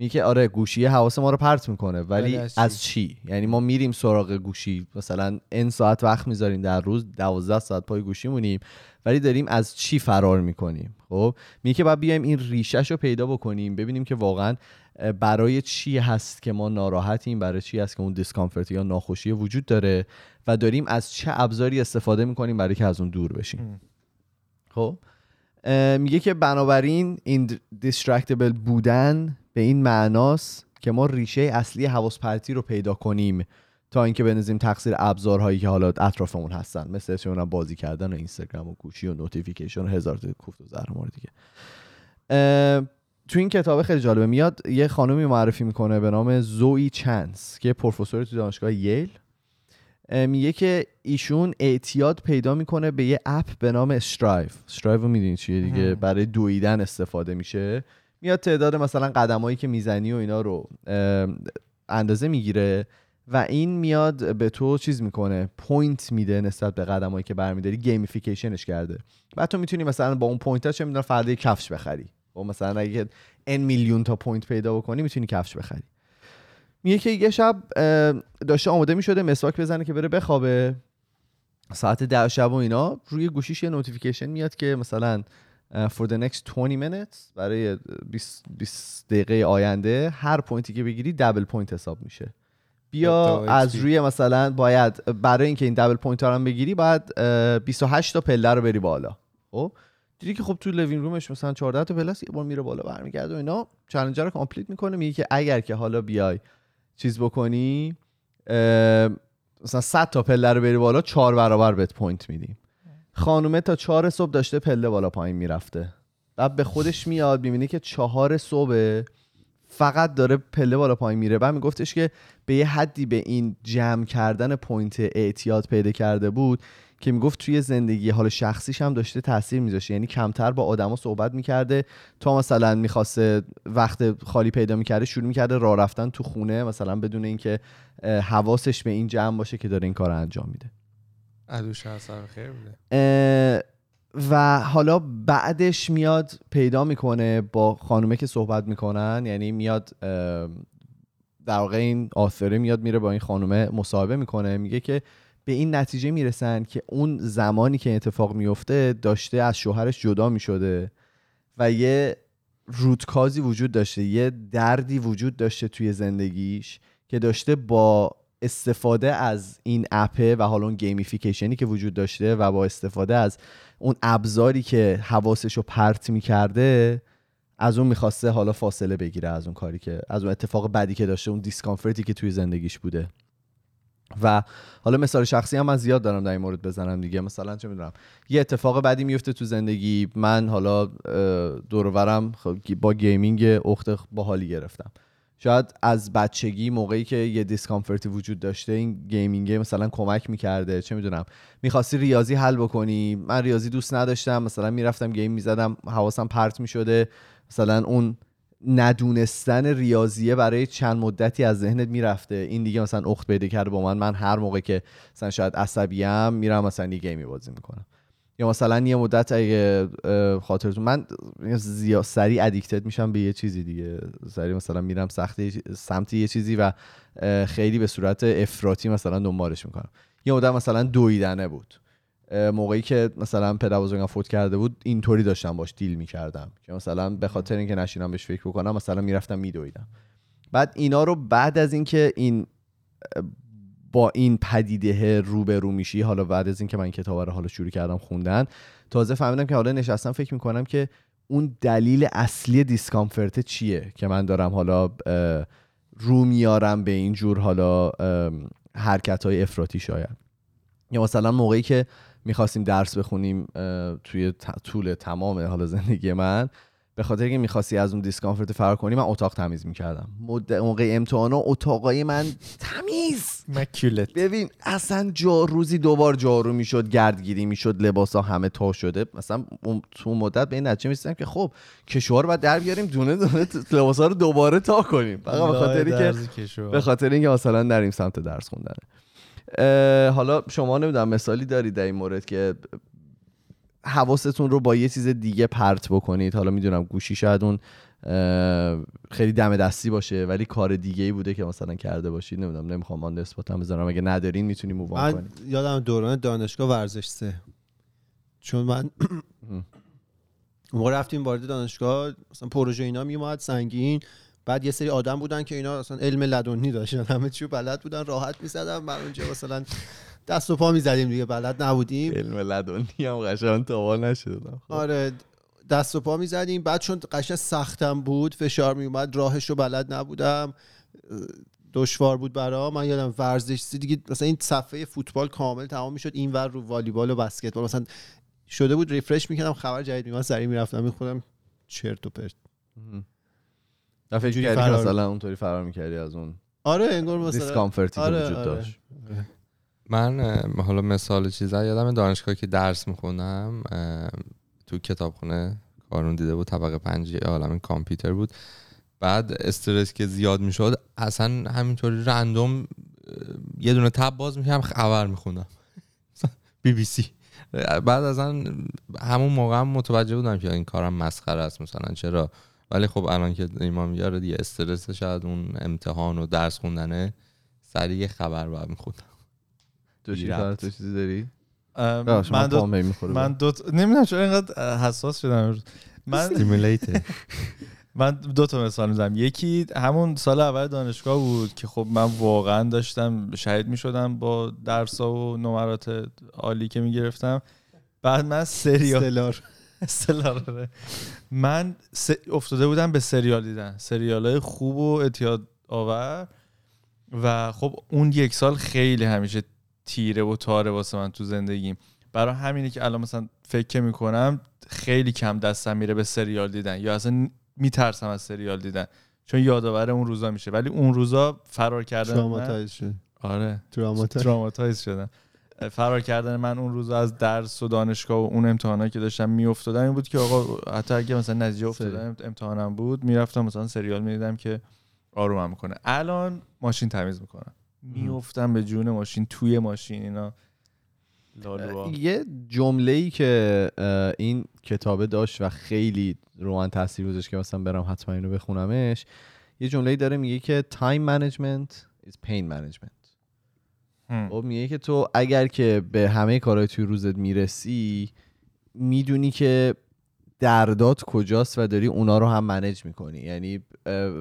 میگه که آره گوشی حواس ما رو پرت می‌کنه ولی ولی از, از چی؟ چی یعنی ما میریم سراغ گوشی مثلا ان ساعت وقت می‌ذاریم در روز 12 ساعت پای گوشی مونیم ولی داریم از چی فرار می‌کنیم؟ خب میگه که باید بیایم این ریشش رو پیدا بکنیم ببینیم که واقعا برای چی هست که ما ناراحتیم برای چی هست که اون دیسکامفورت یا ناخوشی وجود داره و داریم از چه ابزاری استفاده می‌کنیم برای که از اون دور بشیم. خب میگه که بنابراین indistractable بودن به این معناست که ما ریشه اصلی حواس پرتی رو پیدا کنیم تا اینکه بندازیم تقصیر ابزارهایی که حالا اطرافمون هستن. مثل می‌دونم بازی کردن و اینستاگرام و گوشی و notification و هزار تا کوفت و دیگه. تو این کتاب خیلی جالبه. میاد یه خانومی معرفی می‌کنه به نام Zoe Chance که پروفسور تو دانشگاه Yale. میگه که ایشون اعتیاد پیدا می‌کنه به یه app به نام Striiv Striiv رو می‌دونی چیه دیگه. برای دویدن استفاده میشه. میاد تعداد مثلا قدمایی که می‌زنی و اینا رو اندازه می‌گیره و این میاد به تو چیز می‌کنه point میده نسبت به قدمایی که برمیداری gamification ش کرده. بعد تو می‌تونی مثلا با اون point ها چه می‌دونم فردا کفش بخری. و مثلا اگه n میلیون تا point پیدا بکنی می‌تونی کفش بخری. میگه که یه شب داشته آماده می‌شده مسواک بزنه که بره بخوابه. ساعت ده شب و اینا روی گوشیش یه notification میاد که مثلا for the next 20 minutes برای 20, 20 دقیقه آینده هر point ی که بگیری double point حساب میشه. بیا از. روی مثلا باید برای اینکه این double point ها رو هم بگیری باید اه، 28 تا پله رو بری بالا. خب؟ دیدی که خب تو living room ش مثلا 14 تا پله است یه بار میره بالا برمیگرده و اینا. challenge رو complete می‌کنه میگه که اگر که حالا بیای چیز بکنی مثلا 100 تا پله رو بری بالا چهار برابر بهت point میدیم. خانومه تا چهار صبح داشته پله بالا پایین می‌رفته. بعد به خودش میاد می‌بینه که چهار صبح فقط داره پله بالا پایین میره. بعد میگفتش که به یه حدی به این جمع کردن point اعتیاد پیدا کرده بود که می‌گفت توی زندگی حال شخصیش هم داشته تاثیر میذاشته. یعنی کمتر با آدما صحبت می‌کرده. تا مثلا می‌خواسته وقت خالی پیدا می‌کرده شروع می‌کرده راه رفتن تو خونه مثلا بدون اینکه حواسش به این جمع باشه که داره این کار انجام میده. عدوش اثر خیر بوده و حالا بعدش میاد پیدا می‌کنه با خانومه که صحبت می‌کنن یعنی میاد در واقع این آثره میاد میره با این خانومه مصاحبه می‌کنه میگه که به این نتیجه می‌رسن که اون زمانی که اتفاق میفته داشته از شوهرش جدا می‌شده و یه root cause ی وجود داشته یه دردی وجود داشته توی زندگیش که داشته با استفاده از این app ه و حالا اون gamification ی که وجود داشته و با استفاده از اون ابزاری که حواسش رو پرت می‌کرده از اون می‌خواسته حالا فاصله بگیره از اون کاری که از اون اتفاق بدی که داشته اون discomfort ی که توی زندگیش بوده. و حالا مثال شخصی هم من زیاد دارم در این مورد بزنم دیگه. مثلا چه می‌دونم یه اتفاق بدی میفته تو زندگی من حالا دورورم با gaming اخت باحالی گرفتم. شاید از بچگی موقعی که یه discomfort ی وجود داشته این gaming مثلا کمک می‌کرده. چه می‌دونم. می‌خواستی ریاضی حل بکنی. من ریاضی دوست نداشتم. مثلا می‌رفتم game می‌زدم. حواسم پرت می‌شده. مثلا اون ندونستن ریاضیه برای چند مدتی از ذهنت می‌رفته. این دیگه مثلا اخت پیدا کرده با من. من هر موقع که مثلا شاید عصبیم میرم مثلا یه گیمی بازی می‌کنم. یا مثلا یه مدت اگه خاطرتون من زیاد سریع ادیکتد میشم به یه چیزی دیگه. سریع مثلا میرم سخت سمت یه چیزی و خیلی به صورت افراطی مثلا دنبالش می‌کنم. یه مدت مثلا دویدنه بود. موقعی که مثلا پدر بزرگم فوت کرده بود اینطوری داشتم باش دیل می‌کردم که مثلا به خاطر اینکه نشینم بهش فکر بکنم مثلا می‌رفتم میدویدم. بعد اینا رو بعد از اینکه این با این پدیده روبرو میشی. حالا بعد از اینکه من کتاب رو حالا شروع کردم خوندن تازه فهمیدم که حالا نشستم فکر می‌کنم که اون دلیل اصلی دیسکامفورت چیه که من دارم حالا رو میارم به این جور حالا حرکت های افراطی شاید. یا مثلا موقعی که می‌خواستیم درس بخونیم توی طول تمام حالا زندگی من به خاطر اینکه می‌خواستی از اون دیسکامفورت فرار کنی من اتاق تمیز می‌کردم. موقع امتحانا اتاقای من تمیز. مکیولت ببین اصلا جا روزی دوبار جارو می‌شد گردگیری می‌شد لباس ها همه تا شده. مثلا تو مدت به این نتیجه می‌رسیدم که خب کشور باید در بیاریم دونه دونه لباس ها رو دوباره تا کنیم. فقط به خاطر اینکه به خاطر اینکه مثلا نریم سمت درس خوندنه اه، حالا شما نمی‌دونم مثالی دارید در این مورد که حواستون رو با یه چیز دیگه پرت بکنید. حالا می‌دونم گوشی شاید اون خیلی دم دستی باشه ولی کار دیگه ای بوده که مثلا کرده باشید. نمی‌دونم نمی‌خوام آن نسبت بذارم. اگه ندارین می‌تونی مووان من کنید یادم دوران دانشگاه ورزش سه. چون من *clears throat* موقع رفتیم وارد دانشگاه مثلا پروژه اینا میومد سنگین. بعد یه سری آدم بودن که اینا اصلا علم لدنی داشتن. همه چی رو بلد بودن راحت می‌زدن. من اونجا مثلا دست و پا می‌زدیم دیگه بلد نبودیم. علم لدنی هم قشنگ تاوال نشدم. آره دست و پا می‌زدیم. بعد چون قشنگ سختم بود فشار میومد راهش رو بلد نبودم. دشوار بود برام. من یادم ورزش دیگه مثلا این صفحه فوتبال کامل تمام می‌شد. این ور رو والیبال و بسکتبال. مثلا شده بود ریفرش می‌کردم خبر جدید میومد سریع می‌رفتم می‌خونم چرت و پرت. دفعه کردی که فرار- مثلا اونطوری فرار می‌کردی از اون آره انگار مثلا discomfort ی آره، وجود آره. داشت. من حالا مثال چیزا یادم دانشگاه که درس میخوندم تو کتابخونه کارون دیده بود طبقه پنج عالم کامپیوتر بود. بعد استرس که زیاد می‌شد اصلا همینطوری random یه دونه tab باز می‌کردم خبر میخوندم. *laughs* بی بی سی. بعد اصلا همون موقع هم متوجه بودم که این کارم مسخره است مثلا چرا؟ ولی خب الان که ایمان میاره دیگه استرس شاید اون امتحان و درس خوندنه سریع خبر باید میخوندم. تو چیزی داری؟ من دو. من دو تا- نمی‌دونم چرا اینقدر حساس شدم. من *laughs* من دو تا مثال می‌زنم. یکی همون سال اول دانشگاه بود که خب من واقعا داشتم شهید می‌شدم با درسا و نمرات عالی که می‌گرفتم. بعد من سریال استلار. *laughs* استلار آره. من س- افتاده بودم به سریال دیدن. سریال های خوب و اعتیاد آور. و خب اون یک سال خیلی همیشه تیره و تاره واسه من تو زندگیم. برای همینه که الان مثلا فکر می‌کنم خیلی کم دستم میره به سریال دیدن یا اصلا میترسم از سریال دیدن. چون یادآور اون روزا میشه. ولی اون روزا فرار کردن تراماتایز شد آره. تراماتایز شدم. فرار کردن من اون روز از درس و دانشگاه و اون امتحانایی که داشتم میافتادم این بود که آقا حتی اگه مثلا نتیجه افتادن امتحانم بود می‌رفتم مثلا سریال می‌دیدم که آرومم می‌کنه الان ماشین تمیز می‌کنم. میفتم به جون ماشین توی ماشین اینا. یه جمله ای که این کتابه داشت و خیلی رو من تاثیر گذاشت که مثلا برم حتما اینو بخونمش یه جمله ای داره میگه که time management is pain management. خب میگه که تو اگر که به همه کارهای توی روزت می‌رسی می‌دونی که دردات کجاست و داری اونا رو هم منیج می‌کنی. یعنی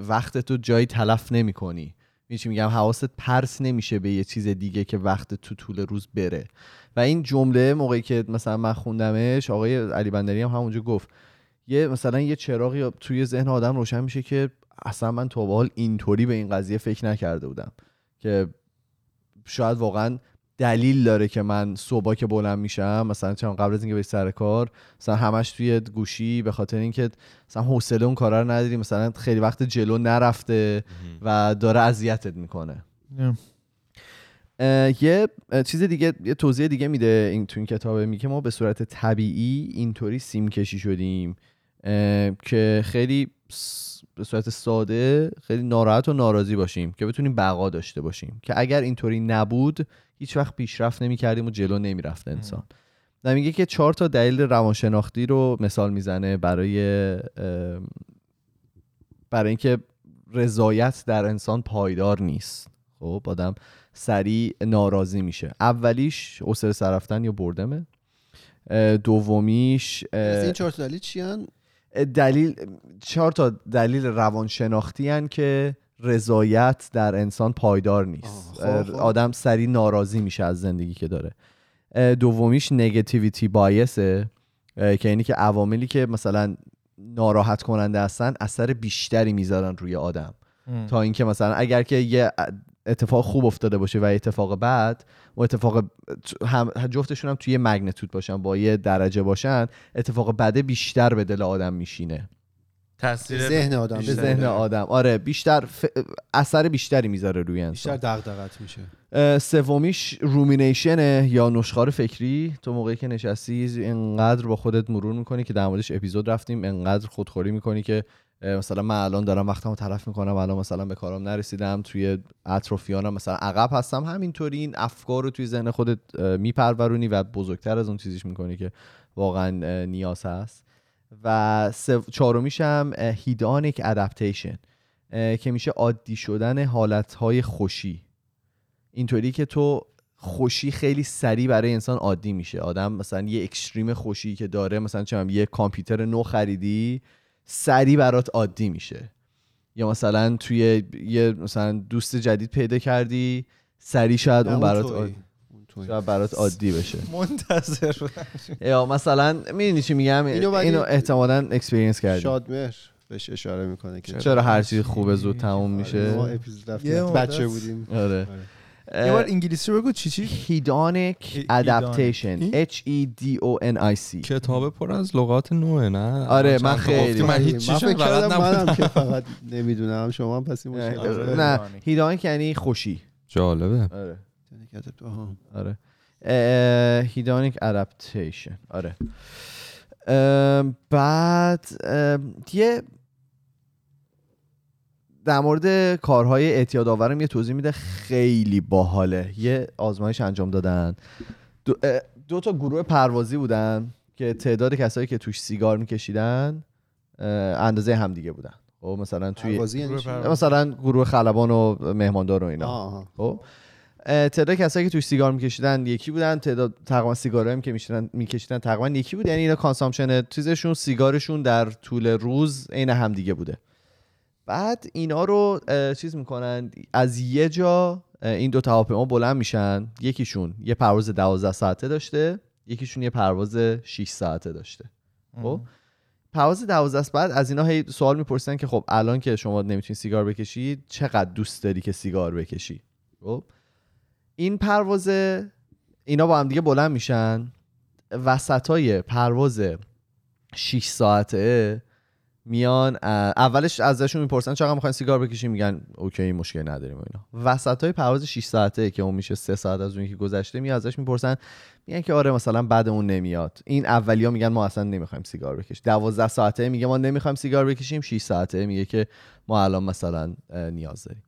وقت تو جایی تلف نمی‌کنی. چی میگم؟ حواست پرس نمیشه به یه چیز دیگه که وقت تو طول روز بره. و این جمله موقعی که مثلا من خوندمش آقای علی بندری هم همونجا گفت یه مثلا یه چراغی توی ذهن آدم روشن میشه که اصلا من تا به حال اینطوری به این قضیه فکر نکرده بودم. که شاید واقعا دلیل داره که من صبح که بلند میشم مثلا چون قبل از اینکه به سر کار مثلا همش توی گوشی به خاطر اینکه مثلا حوصله اون کارا رو نداری مثلا خیلی وقت جلو نرفته و داره اذیتت می‌کنه. یه چیز دیگه یه توضیح دیگه میده این تو این کتابه میگه ما به صورت طبیعی اینطوری سیم کشی شدیم که خیلی به صورت ساده خیلی ناراحت و ناراضی باشیم که بتونیم بقا داشته باشیم که اگر اینطوری نبود هیچ وقت پیشرفت نمی‌کردیم و جلو نمی‌رفت انسان. و میگه که چهار تا دلیل روانشناختی رو مثال می‌زنه برای برای اینکه رضایت در انسان پایدار نیست. خب آدم سریع ناراضی میشه. اولیش حوصله سر رفتن یا بردمه؟ دومیش این چهار تا دلیل چی هن؟ دلیل چهار تا دلیل روانشناختی هن که رضایت در انسان پایدار نیست خب، خب. آدم سریع ناراضی میشه از زندگی که داره دومیش نگتیویتی بایسه که اینی که عواملی که مثلا ناراحت کننده هستن اثر بیشتری می‌ذارن روی آدم هم. تا اینکه مثلا اگر که یه اتفاق خوب افتاده باشه و یه اتفاق بد و اتفاق هم جفتشون هم توی یه مگنتود باشن با یه درجه باشن اتفاق بده بیشتر به دل آدم میشینه تاثیر ذهن آدم به بیشتر ذهن. آدم. آره بیشتر ف... اثر بیشتری می‌ذاره روی بیشتر انسان دغدغت میشه. سومیش رومینیشنه یا نشخار فکری. تو موقعی که نشستی انقدر با خودت مرور می‌کنی که در موردش اپیزود رفتیم انقدر خودخوری می‌کنی که مثلا من الان دارم وقتمو تلف می‌کنم الان مثلا به کارم نرسیدم توی اطرافیانم مثلا عقب هستم. همینطوری این افکار رو توی ذهن خودت میپرورونی و بزرگتر از اون چیزیش می‌کنی که واقعا نیاز هست. و چهارمیش هم هیدانیک ادپتیشن که میشه عادی شدن حالتهای خوشی. اینطوری که تو خوشی خیلی سریع برای انسان عادی میشه. آدم مثلا یه اکستریم خوشی که داره مثلا چه یه کامپیوتر نو خریدی سریع برات عادی میشه. یا مثلا توی یه مثلا دوست جدید پیدا کردی سریع شاید اون برات. عادی تویی. شاید برات عادی بشه. منتظر. یا مثلا می‌دونی چی میگم؟ اینو اینو, احتمالا اکسپریانس کردی. شادمهر بهش اشاره می‌کنه که چرا هر چیز خوبه زود تموم ما میشه؟ اپیزود رفتیم مدت. بچه بودیم. آره. یه بار انگلیسی بگو چی چی؟ هیدانیک هی- ادپتیشن. H E D O N I C. کتاب پر از لغات نوعه نه؟ آره، من خیلی. من هیچ چیزی فکر بلد کردم منم نبودم. که فقط نمی‌دونم شما هم پس این مشکل نه. نه هیدانیک یعنی خوشی. جالبه. آره. آها. آره. هیدانیک ادپتیشن آره. ام، بعد ام، یه در مورد کارهای اعتیاد آورم یه توضیح میده. خیلی باحاله. یه آزمایش انجام دادن. دو, اه، دو تا گروه پروازی بودن که تعداد کسایی که توش سیگار میکشیدن اندازه همدیگه بودن. خب مثلا توی پروازی یعنی. مثلا گروه خلبان و مهماندار و اینا. خب اه، تعداد کسایی که توش سیگار میکشیدن یکی بودن تعداد تقریبا سیگارایی هم که میشیدن میکشیدن تقریبا یکی بود. یعنی اینا کانسامشن چیزشون سیگارشون در طول روز عین هم دیگه بوده. بعد اینا رو چیز می‌کنن. از یه جا این دو هواپیما بلند میشن. یکیشون یه پرواز 12 ساعته داشته. یکیشون یه پرواز 6 ساعته داشته. خب؟ پرواز 12 است بعد از اینا هی سوال می‌پرسن که خب الان که شما نمی‌تونی سیگار بکشی چقدر دوست داری که سیگار بکشی؟ خب؟ این پرواز اینا با هم دیگه بلند میشن. وسطای پرواز 6 ساعته میان اولش ازشون می‌پرسن چقدر می‌خواین سیگار بکشین؟ میگن اوکی مشکل نداریم اینا. وسط های پرواز 6 ساعته که اون میشه 3 ساعت از اون که گذشته میاد ازش می‌پرسن میگن که آره مثلا بعد اون نمیاد. این اولیا میگن ما اصلا نمی‌خوایم سیگار بکشیم. 12 ساعته میگه ما نمی‌خوایم سیگار بکشیم 6 ساعته میگه که ما الان مثلا نیاز داریم.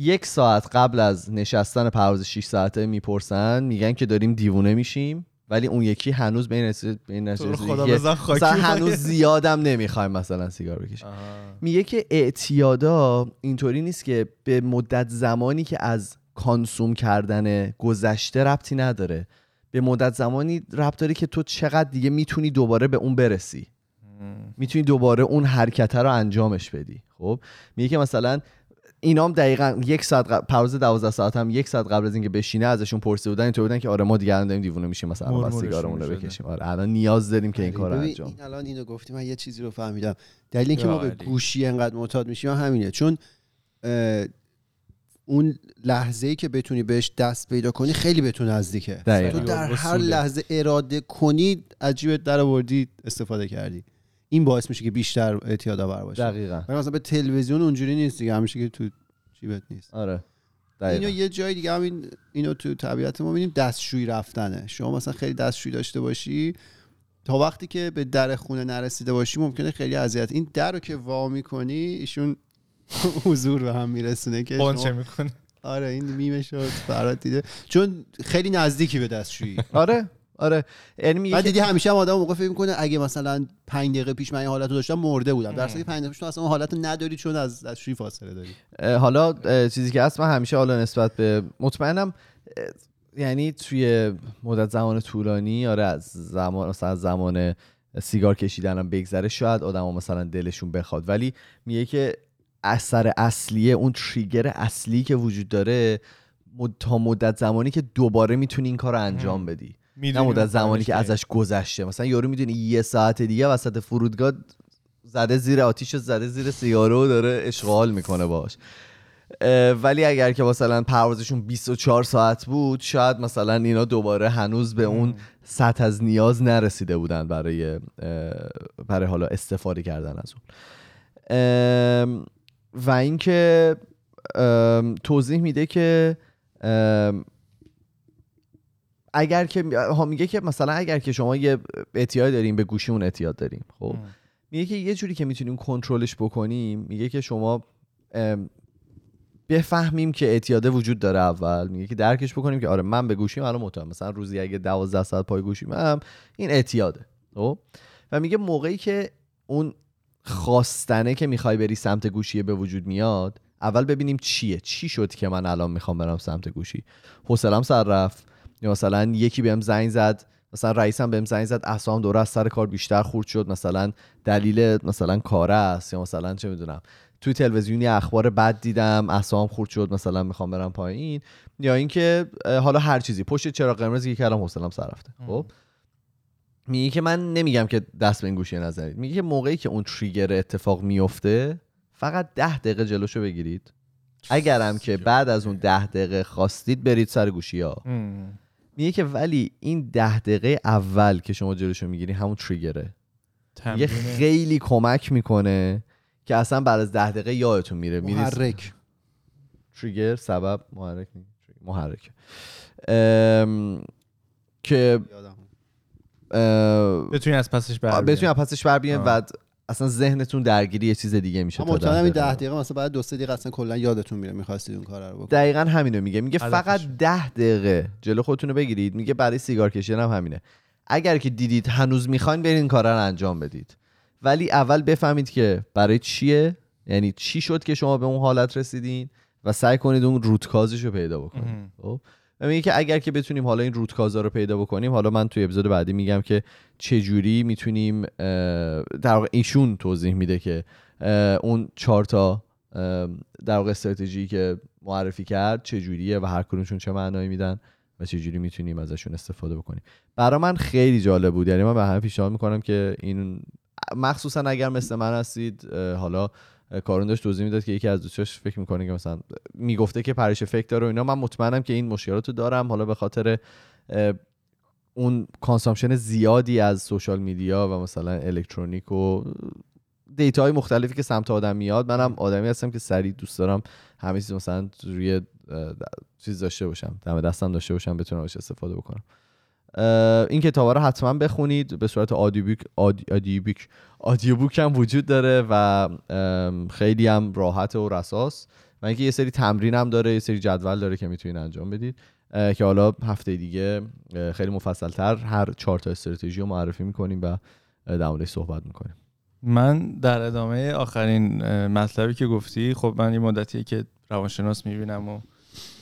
یک ساعت قبل از نشستن پرواز 6 ساعته می‌پرسن میگن که داریم دیوونه میشیم ولی اون یکی هنوز به این رسید به این رسید مثلا. هنوز زیادم نمی‌خوایم مثلا سیگار بکشیم. میگه که اعتیادا اینطوری نیست که به مدت زمانی که از کانسوم کردن گذشته ربطی نداره به مدت زمانی ربط داره که تو چقدر دیگه می‌تونی دوباره به اون برسی. می‌تونی دوباره اون حرکت رو انجامش بدی. خب؟ میگه که مثلا اینا هم دقیقا یک ساعت قبل پرواز 12 ساعت هم یک ساعت قبل از اینکه بشینه ازشون پرسیده بودن اینطور بودن که آره ما دیگه الان داریم دیوونه میشیم مثلا مرمورشون سیگارمون رو. بکشیم آره الان نیاز داریم که این کار رو ببین، انجام این الان اینو گفتی من یه چیزی رو فهمیدم دلیل اینکه ما به. گوشی انقدر معتاد میشیم همینه چون اون لحظه ای که بتونی بهش دست پیدا کنی خیلی به تو نزدیکه. تو در هر. لحظه اراده کنی عجیبت در آوردی استفاده کردی این باعث میشه که بیشتر اعتیاد آور باشه. دقیقا. ولی مثلا به تلویزیون اونجوری نیست دیگه همیشه که تو جیبت نیست. آره. اینو دقیقا. یه جای دیگه همین اینو تو طبیعت ما می‌بینیم دستشویی رفتنه. شما مثلا خیلی دستشویی داشته باشی تا وقتی که به در خونه نرسیده باشی ممکنه خیلی اذیت. این در رو که وا می‌کنی ایشون *laughs* حضور به هم میرسونه که شما- می‌کنه. آره این میمش رو فرات دیده. چون خیلی نزدیکی به دستشویی. آره. آره یعنی میگه بعد دیدی همیشه هم آدم موقع فکر می‌کنه اگه مثلا 5 دقیقه پیش من این حالت رو داشتم مرده بودم. در که 5 دقیقه پیش تو اصلا اون حالت رو نداری چون از دستشویی فاصله داری. حالا چیزی که هست من همیشه حالا نسبت به مطمئنم یعنی توی مدت زمان طولانی آره از زمان مثلا از زمان سیگار کشیدنم بگذره شاید آدم مثلا دلشون بخواد. ولی میگه که اثر اصلیه اون تریگر اصلی که وجود داره مد- تا مدت زمانی که دوباره می‌تونی این کار رو انجام بدی. نه مدت اون زمانی که ازش گذشته. مثلا یارو می‌دونی یه ساعت دیگه وسط فرودگاه زده زیر آتیش زده زیر سیگارو و داره اشغال می‌کنه باش ولی اگر که مثلا پروازشون 24 ساعت بود شاید مثلا اینا دوباره هنوز به اون سطح از نیاز نرسیده بودن برای برای حالا استفاده کردن از اون. و اینکه توضیح میده که اگر که ها میگه که مثلا اگر که شما یه اعتیاد داریم به گوشیمون اعتیاد داریم خب؟ میگه که یه جوری که می‌تونیم کنترلش بکنیم میگه که شما بفهمیم که اعتیاده وجود داره اول. میگه که درکش بکنیم که آره من به گوشیم الان مطمئن مثلا روزی اگه 12 ساعت پای گوشیم هم این اعتیاده خب؟ و میگه موقعی که اون خواستنه که می‌خوای بری سمت گوشی به وجود میاد اول ببینیم چیه. چی شد که من الان می‌خوام برم سمت گوشی؟ حوصلم سر رفت. یا مثلا یکی بهم زنگ زد مثلا رئیسم بهم زنگ زد اعصابم دوره از سر کار بیشتر خورد شد مثلا دلیل مثلا کار است یا مثلا چه می‌دونم. توی تلویزیونی اخبار بد دیدم اعصابم خورد شد مثلا می‌خوام برم پایین. یا اینکه حالا هر چیزی. پشت چراغ قرمزی که کردم حوصلم سر رفته. خب؟ میگه که من نمیگم که دست به این گوشی نزنید. میگه که موقعی که اون تریگر اتفاق میفته فقط ده دقیقه جلوشو بگیرید. اگرم که بعد از اون ده دقیقه خواستید برید سر گوشی ها ام. میگه که ولی این ده دقیقه اول که شما جلوشو می‌گیری همون تریگره. یه خیلی کمک می‌کنه که اصلا بعد از ده دقیقه یادتون میره. محرک. تریگر سبب محرک محرک ام، که بتونی از پسش بر بتونی از پسش بر بیاین آه. و اصلا ذهنتون درگیری یه چیز دیگه میشه من تا مطمئنم این دقیقه. ده دقیقه مثلا بعد دو سه دقیقه اصلا کلا یادتون میره می‌خواستید اون کار رو بکنید دقیقا همینو میگه. میگه. فقط ده دقیقه. جلو خودتون رو بگیرید. میگه برای سیگار کشیدن هم همینه. اگر که دیدید هنوز می‌خواین برین این کارا رو انجام بدید. ولی اول بفهمید که برای چیه؟ یعنی چی شد که شما به اون حالت رسیدین و سعی کنید اون روتکازش رو پیدا بکنید. خب؟ و میگه که اگر که بتونیم حالا این روتکازا رو پیدا بکنیم حالا من توی اپیزود بعدی میگم که چه جوری می‌تونیم در واقع ایشون توضیح میده که اون چهار تا در واقع استراتژی که معرفی کرد چه جوریه و هر کدومشون چه معنایی میدن و چه جوری می‌تونیم ازشون استفاده بکنیم. برای من خیلی جالب بود. یعنی من به همه پیشنهاد می‌کنم که این مخصوصا اگر مثل من هستید حالا کارون داشت توضیح می‌داد که یکی از دوستاش فکر می‌کنه که مثلا می‌گفته که پرش فکر داره و اینا. من مطمئنم که این مشکلات رو دارم. حالا به خاطر اون consumption زیادی از social media و مثلا الکترونیک و data های مختلفی که سمت آدم میاد منم آدمی هستم که سریع دوست دارم همه چیز مثلا روی چیز داشته باشم دم دستم داشته باشم بتونم ازش استفاده بکنم. این کتابا رو حتما بخونید. به صورت آدیو بوک آدی- آدیو بوک آدیو بوک هم وجود داره و خیلی هم راحت و رساس. و اینکه یه سری تمرین هم داره یه سری جدول داره که می‌تونید انجام بدید. که حالا هفته دیگه خیلی مفصلتر هر چهار تا استراتژی رو معرفی می‌کنیم و در موردش صحبت می‌کنیم. من در ادامه آخرین مطلبی که گفتی خب من یه مدتیه که روانشناس می‌بینم و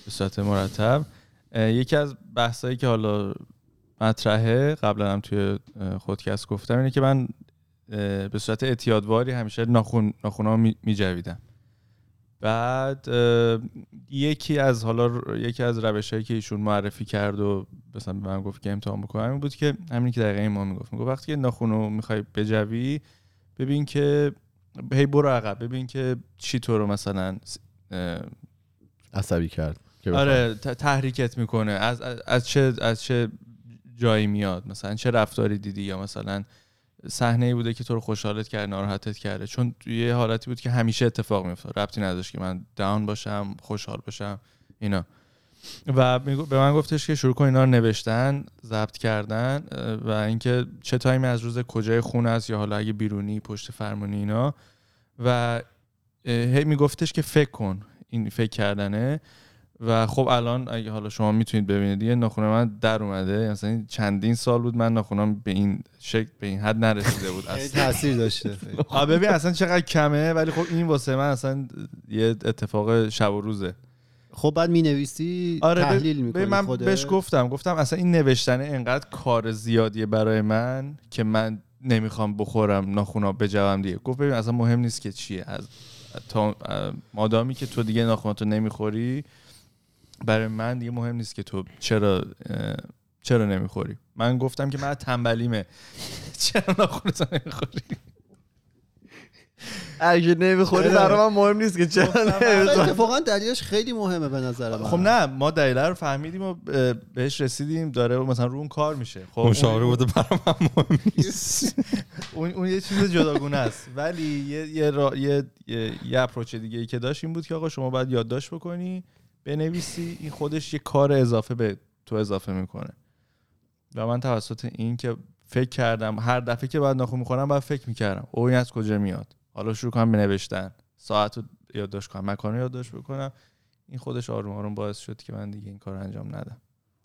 به صورت مرتب یکی از بحثایی که حالا مطرحه. قبلا هم توی خودکست گفتم. اینه که من به صورت اعتیادواری همیشه ناخون ناخونا میجویدم. بعد یکی از حالا یکی از روش هایی که ایشون معرفی کرد و مثلا به من گفت که امتحان بکنم این بود که همین که دقیقا ما می‌گفت. می‌گفت وقتی که ناخونو می‌خوای بجوی ببین که هی برو عقب. ببین که چی تو رو مثلا عصبی کرد. آره تحریکت می‌کنه. از, از از چه از چه جایی میاد. مثلا چه رفتاری دیدی یا مثلا صحنه ای بوده که تو رو خوشحالت کرده ناراحتت کرده. چون یه حالتی بود که همیشه اتفاق میافتاد. ربطی نداشت که من داون باشم خوشحال باشم اینا. و به من گفتش که شروع کن اینا رو نوشتن ضبط کردن و اینکه چه تایمی از روز کجای خونه است یا حالا اگه بیرونی پشت فرمونی اینا. و هی میگفتش که فکر کن این فکر کردنه. و خب الان اگه حالا شما می‌تونید ببینید دیگه ناخون من در اومده. مثلا چندین سال بود من ناخونم به این شکل به این حد نرسیده بود. *laughs* اصلا. تاثیر داشته. *laughs* ببین اصلا چقدر کمه ولی خب این واسه من اصلا یه اتفاق شب و روزه. خب بعد می‌نویسی آره ب- تحلیل می‌کنی من بهش گفتم گفتم اصلا این نوشتن انقدر کار زیادیه برای من که من نمی‌خوام بخورم ناخونا بجوم دیگه. گفت ببین اصلا مهم نیست که چیه. از تا مادامی که تو دیگه ناخوناتو نمی‌خوری برای من دیگه مهم نیست که تو چرا چرا نمی‌خوری. من گفتم که من تنبلیمه. *laughs* چرا ناخونتو نمی‌خوری؟ اگه نمی‌خوری برای من مهم نیست که چرا نمی‌خوری. اتفاقا دلیلش خیلی مهمه به نظر من. خب نه ما دلیل رو فهمیدیم و بهش رسیدیم. داره مثلا رو اون کار میشه. خب مشاوره بوده برای من مهم نیست. *laughs* اون, اون یه چیز جداگونه است. ولی یه یه, را- یه, یه, یه اپروچ دیگه ای که داشت این بود که آقا شما باید یادداشت بکنی بنویسی این خودش یه کار اضافه به تو اضافه می‌کنه. و من توسط این که فکر کردم هر دفعه که بعد ناخون می‌خورم باید فکر می‌کردم او این از کجا میاد؟ حالا شروع کنم به نوشتن. ساعت رو یادداشت کنم مکان رو یادداشت بکنم. این خودش آروم آروم باعث شد که من دیگه این کار رو انجام ندم.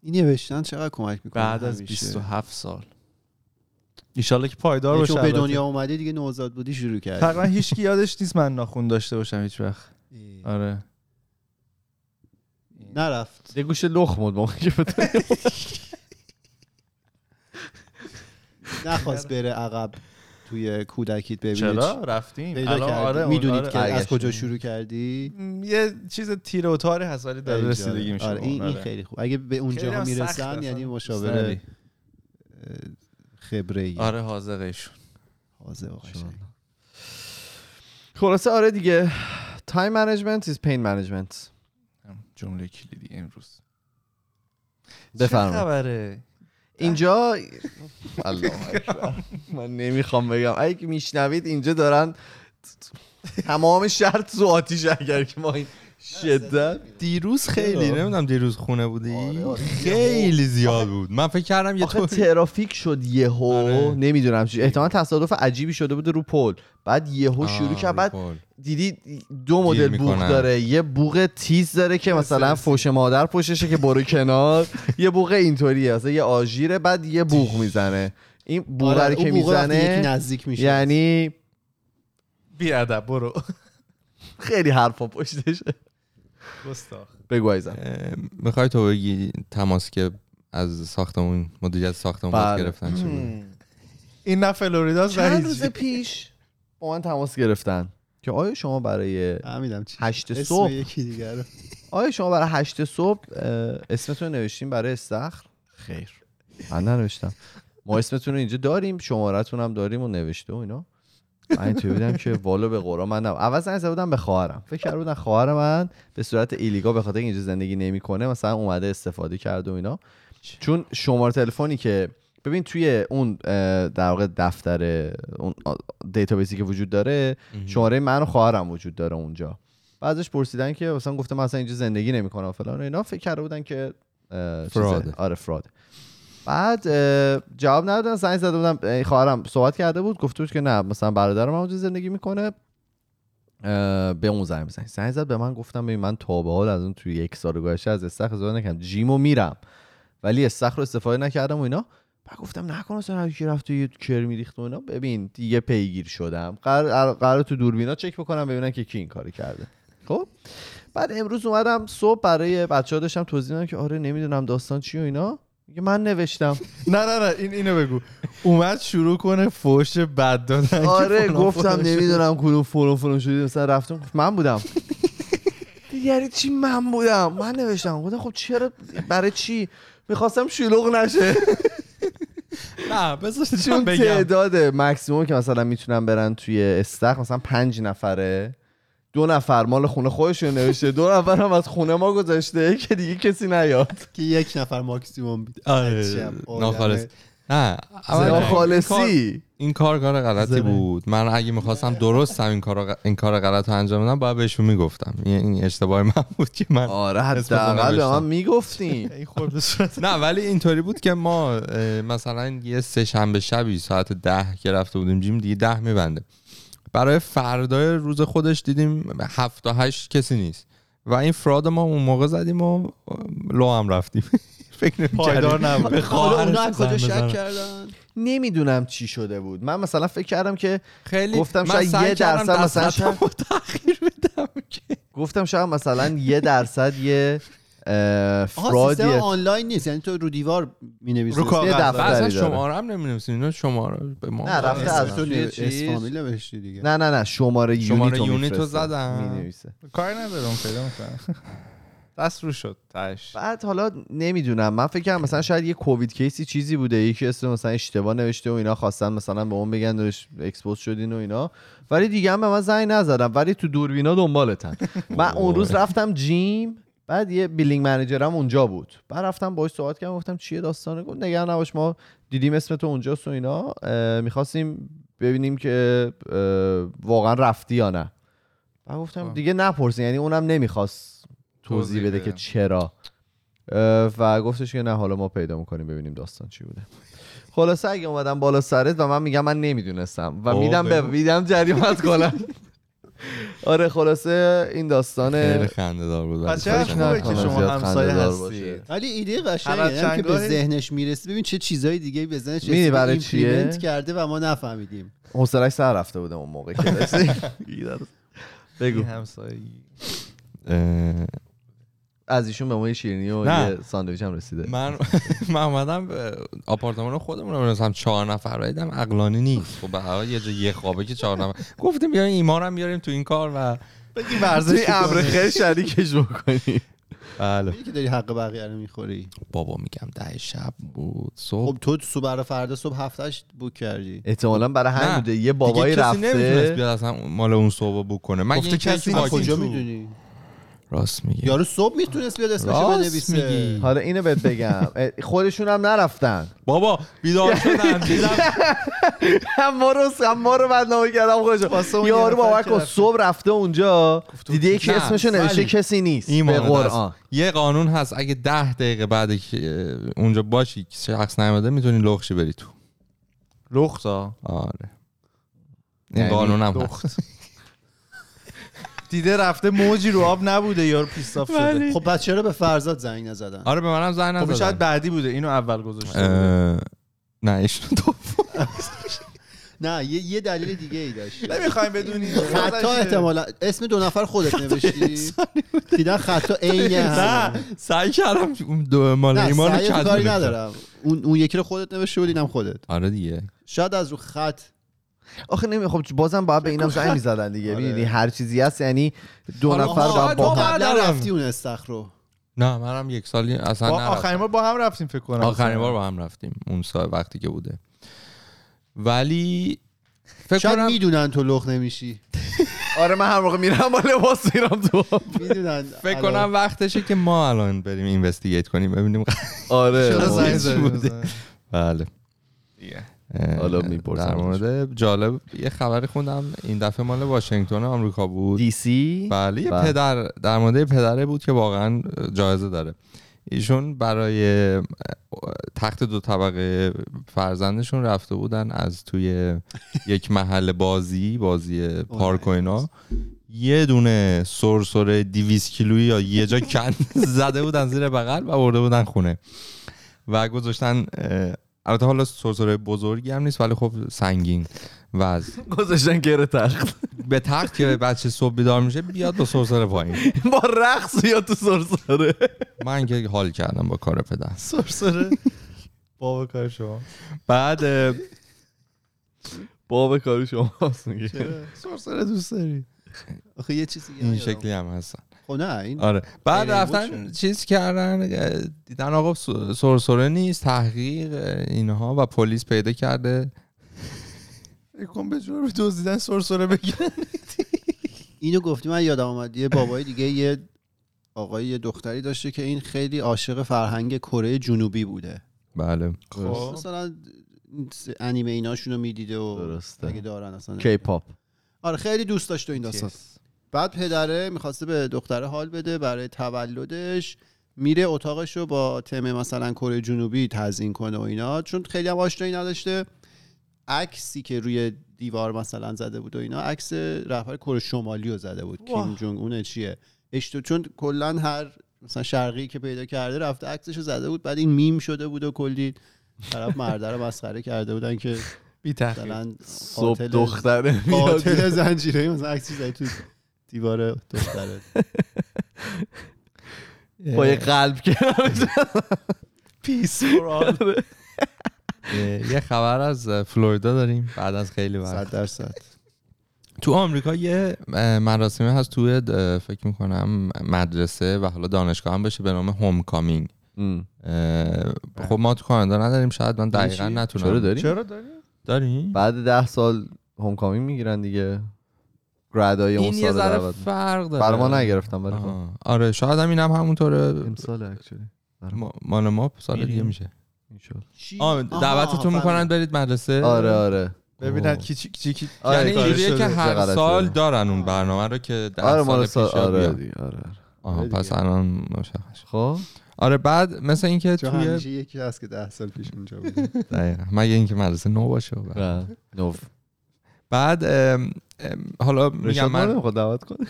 این نوشتن چقدر کمک می‌کنه؟ بعد از 27 سال. ایشالله که پایدار باشه چون به. دنیا اومدی دیگه نوزاد بودی شروع کردی. تقریبا هیچ کی یادش نیست من ناخون داشته باشم هیچ وقت. آره. نرفت. یه گوشه لخ بود موقعی که نخواست بره عقب توی کودکیت ببینید چرا؟ رفتیم. الان آره می‌دونید آره. که از. کجا شروع کردی؟ یه چیز تیر و تاری هست ولی خیلی رسیدگی. میشه آره این, این آره. خیلی خوب. اگه به اونجا می‌رسن. یعنی مشاوره خبره ای آره و قشنگ. خلاصه آره دیگه. تایم منیجمنت is pain management. هم جمله کلیدی امروز بفرمایید. خبره اینجا الله اکبر. من نمی‌خوام بگم اگه میشنوید اینجا دارن تمام شرط تو آتیش اگر که ما این شدت. دیروز خیلی؟ نمی‌دونم دیروز خونه بودی؟ آره، آره. خیلی زیاد بود. من فکر کردم یه طور ترافیک شد یهو. آره. نمی‌دونم. چی احتمال تصادف عجیبی شده بوده رو پل. بعد یهو شروع کرد. بعد دیدی دو مدل می‌کنن. داره. یه بوق تیز داره که مثلا فوش مادر پشتشه که برو کنار. *laughs* یه بوق اینطوریه. مثلا یه آژیره بعد یه بوق می‌زنه. این رو که می‌زنه نزدیک میشه. یعنی بی ادب برو. خیلی حرفا پشتشه. گستاخ بگو عزیزم. می‌خوای تو بگی تماس که از ساختمون مدیریت ساختمون باید بله. گرفتن چی بود؟ این نه فلوریداست چند روز پیش با من تماس گرفتن که آیا شما برای هشت صبح یکی آیا شما برای هشت صبح اسمتون نوشتین برای استخر؟ خیر. من ننوشتم. ما اسمتون رو اینجا داریم شمارتون هم داریم و نوشته و اینا. من اینطوری بودم که والا به قرآن من نم. اول زنگ بودم به خواهرم فکر کرده بودن خواهر من به صورت ایلیگا به خاطر اینجا زندگی نمی‌کنه مثلا اومده استفاده کرده و اینا چون شماره تلفنی که ببین توی اون در واقع دفتر اون دیتابیسی که وجود داره شماره من و خواهرم وجود داره اونجا بعدش پرسیدن که مثلا گفته من اصلا اینجا زندگی نمی‌کنم و فلان و اینا فکر کرده بودن که. فراده. آره فراد بعد جواب ندادن زنگ زده بودم اه، خواهرم صحبت کرده بود گفته بود که نه مثلا برادرم اونجا زندگی می‌کنه. به اون زنگ بزنید. زنگ زد به من گفتم ببین من تا به حال از اون توی یک سال گذشته از استخر استفاده نکردم. جیمو میرم. ولی استخر رو استفاده نکردم و اینا. بعد گفتم نکن هر کی رفت یه کرمی ریخت و اینا. ببین دیگه پیگیر شدم. قرار قرار تو دوربینا چک بکنم ببینن که کی این کارو کرده. خب؟ بعد امروز اومدم صبح برای بچه ها داشتم توضیح دادم که آره نمی‌دونم داستان چی و اینا. میگه من نوشتم. نه نه نه این اینو بگو. اومد شروع کنه فوش بد دادن آره گفتم. نمی‌دونم کدوم فلان فلان شدی مثلا رفتم گفت من بودم. *laughs* یعنی چی من بودم؟ من نوشتم. گفتم خب چرا؟ برای چی؟ می‌خواستم شلوغ نشه. *laughs* نه بذار چون تعداد مکسیموم که مثلا می‌تونن برن توی استخ مثلا پنج نفره. دو نفر مال خونه خودشون نوشته. دو نفر هم از خونه ما گذاشته که دیگه کسی نیاد. که یک نفر ماکسیموم بید آره. ناخالص. نه خالصی. این کار کار غلطی. بود. من اگه می‌خواستم درست هم این کار این کار غلط رو انجام بدم باید بهشون می‌گفتم. این اشتباه من *laughs* بود که من آره حداقل به من. می‌گفتیم *laughs* نه ولی اینطوری بود که ما مثلا یه سه شنبه شبی ساعت ده که رفته بودیم جیم دیگه ده میبنده برای فردای روز خودش دیدیم هفت تا هشت کسی نیست و این فراد ما اون موقع زدیم و لو هم رفتیم *laughs* فکر پایدار. *laughs* نبود. اونا کجا شک. کردن نمی‌دونم چی شده بود من مثلا فکر کردم که خیلی گفتم شاید یه درصد مثلا تغییر بدم که گفتم شاید مثلا یه درصد یه *laughs* فرادیه. آنلاین نیست. یعنی تو رو دیوار می‌نویسی. رو داره. شماره هم نمی‌نویسیم اینا شماره به ما نه، رفته از تو توی اسم چیز- فامیل نوشتی دیگه. نه نه نه. شماره شماره unit unit رو زدم. می نویسه کاری نداره اون پیدا می‌کنم دست رو شد تاش بعد حالا نمی‌دونم. من فکر کنم مثلا شاید یه کووید case ی چیزی بوده. یکی اسم مثلا اشتباه نوشته و اینا خواستن مثلا به اون بگن دارش expose شدین و اینا. ولی دیگه هم به من زنگ نزدم ولی تو دوربینا دنبالتن. من اون روز رفتم gym. بعد یه building manager م اونجا بود. بعد رفتم باهاش صحبت کردم گفتم چیه داستانه گفت نگران نباش ما دیدیم اسم تو اونجاست و اینا. می‌خواستیم ببینیم که واقعا رفتی یا نه. بعد گفتم آه. دیگه نپرسین یعنی اونم نمی‌خواست توضیح توضیح بده. که چرا. و گفتش که نه حالا ما پیدا می‌کنیم ببینیم داستان چی بوده. خلاصه اگه اومدم بالا سرت و من میگم من نمی‌دونستم. و میدم به. میدم جریمت کنم. *laughs* آره خلاصه این خیلی داستان خنده دار بود. پس خیلی خوبه که شما همسایه خنده‌دار هستید. باشه. ولی ایده قشنگه یعنی که به ذهنش می‌رسه. ببین چه چیزای دیگه به ذهنش رسیده برای چیه؟ implement کرده و ما نفهمیدیم. حوصلش سر رفته بودم اون موقع که. *laughs* *laughs* بگو. همسایگی. از ایشون به ما یه شیرینی و نه. یه ساندویچ هم رسیده. من *laughs* من اومدم به آپارتمان خودمون رو مثلا چهار نفر دیدم. عقلانی نیست. خب به یه جا یه خوابه که چهار نفر گفتیم بیاین ایمان هم بیاریم تو این کار و بگی ورزش امر. خیلی شریکش بکنی. بله. که داری حق بقیه رو می‌خوری. بابا میگم ده شب بود. صبح خب تو صبح برای فردا صبح هفتش بوک کردی. احتمالا برای همین بوده. یه بابایی دیگه کسی نمی‌تونست رفته بیاد اصلا مال اون صبح بوک کنه. مگه گفته کسی کجا تو. می‌دونی؟ راست میگه یارو صبح می‌تونست بیاد اسمشو بنویسه. میگی. حالا اینو بهت بگم. خودشون هم نرفتن. بابا بیدار شدن. *laughs* دیدم. هم ما رو هم ما رو بدنامه کردم خودشون یارو باور که کن. صبح رفته اونجا. دیده یکی نه، اسمشو نوشته کسی نیست به قرآن. یه قانون هست. اگه ده دقیقه بعد که اونجا باشی که شخص نیومده می‌تونی لخشی بری تو. لختا آره. این یعنی قانون هم لخت. هست *laughs* دیده رفته موجی رو آب نبوده یارو پیستاف شده. خب بچه چرا به فرزاد زنگ نزدن. آره به منم زنگ خب این شاید نزدن. بعدی بوده اینو اول گذاشته نه ایشون دو *laughs* نه یه, یه دلیل دیگه ای داشت. نمی‌خوایم بدونی. خطا احتمالا اسم دو نفر خودت نوشتی؟ دیدن خطا عین هم نه سعی کردم اون دو مال ایمان کد کاری. ندارم. اون اون یکی رو خودت نوشته بودی اینم خودت. آره دیگه. شاید از رو خط آخه نمی خب بازم باید به اینم زنگ می‌زدن دیگه. آره. می‌دونی هر چیزی هست یعنی دو نفر باید با هم. رفتی اون استخر رو. نه منم یک سالی اصلا با. آخرین بار با هم رفتیم فکر کنم. آخرین بار با هم رفتیم اون سال وقتی که بوده. ولی فکر شاید کنم می‌دونن تو لخ نمیشی. *laughs* آره من هر موقع میرم با لباس میرم تو می‌دونن. فکر کنم وقتشه که ما الان بریم اینوستیگیت کنیم ببینیم آره؟ بله. حالا می‌پرسم در مورد جالب یه خبری خوندم این دفعه مال واشنگتن آمریکا بود. دی سی؟ بله یه بله. پدر در مورد پدره بود که واقعا جایزه داره. ایشون برای تخت دو طبقه فرزندشون رفته بودن از توی یک محل بازی بازی *laughs* پارک و اینا. یه دونه سرسره 200 کیلویی یا یه جا کن *laughs* زده بودن زیر بغل و برده بودن خونه. و گذاشتن البته حالا سرسره بزرگی هم نیست ولی خب سنگین وز گذاشتن گره تخت. به تخت که بچه صبح بیدار میشه بیاد با سرسره پایین. *laughs* با رقص یا تو سرسره؟ من که حال کردم با کار پدر. سرسره. بابا کار شما. بعد اه، باب کاری شما سرسره دوست داری؟ آخه یه چیزی این شکلی هم هستن. خب نه این آره. بعد رفتن چیز کردن دیدن آقا سرسره نیست تحقیق اینها و پلیس پیدا کرده. کن به جور دزدیدن سرسره بگیرن. اینو گفتی من یادم آمد یه بابای دیگه یه آقای یه دختری داشته که این خیلی عاشق فرهنگ کره جنوبی بوده. بله. خب. مثلا انیمه ایناشونو می‌دیده و درسته. اگه دارن اصلا کی پاپ آره خیلی دوست داشته این داستان. بعد پدره می‌خواسته به دختره حال بده برای تولدش میره اتاقش رو با تم مثلا کره جنوبی تزیین کنه و اینا چون خیلی هم آشنایی نداشته. عکسی که روی دیوار مثلا زده بود و اینا عکس رهبر کره شمالی رو زده بود. کیم جونگ اون چیه؟ اشتو چون کلا هر مثلا شرقی که پیدا کرده رفته عکسش رو زده بود بعد این میم شده بود و کلی طرف مرده رو مسخره کرده بودن که بی تحقیق صبح دختره میاد. قاتل زنجیره مثلا عکسی زدی تو دیوار دختره. *laughs* با یه قلب کنارش *laughs* *laughs* پیس یه خبر از فلوریدا داریم. بعد از خیلی وقت. صد درصد. تو آمریکا یه مراسمی هست توی فکر می‌کنم مدرسه و حالا دانشگاه هم بشه به نام هوم کامینگ ام. خب ما تو کانادا نداریم شاید من دقیقا؟ نتونم. چرا داری؟ چرا داری؟ داری؟ بعد ده سال هوم کامینگ می‌گیرن دیگه. گرادای اون این یه سال ذره دعوت فرق داره برای ما نگرفتم ولی خب. آره شاید هم اینم همونطوره امسال اکچولی ما- مال ما سال دیگه. میشه؟ آه دعوتتون می‌کنن. برید مدرسه آره آره ببینن. کی چی کی کی آره، یعنی کارش اینجوریه. که هر سال داره. دارن اون برنامه رو که ده آره سال پیش آره آره آره. آها آره پس. الان مشخص. خب آره بعد مثل اینکه توی همیشه یکی هست که ده سال پیش اونجا بوده *laughs* دقیقاً. مگه اینکه مدرسه نو باشه و بعد. ام، ام، حالا میگم من دعوت کنه؟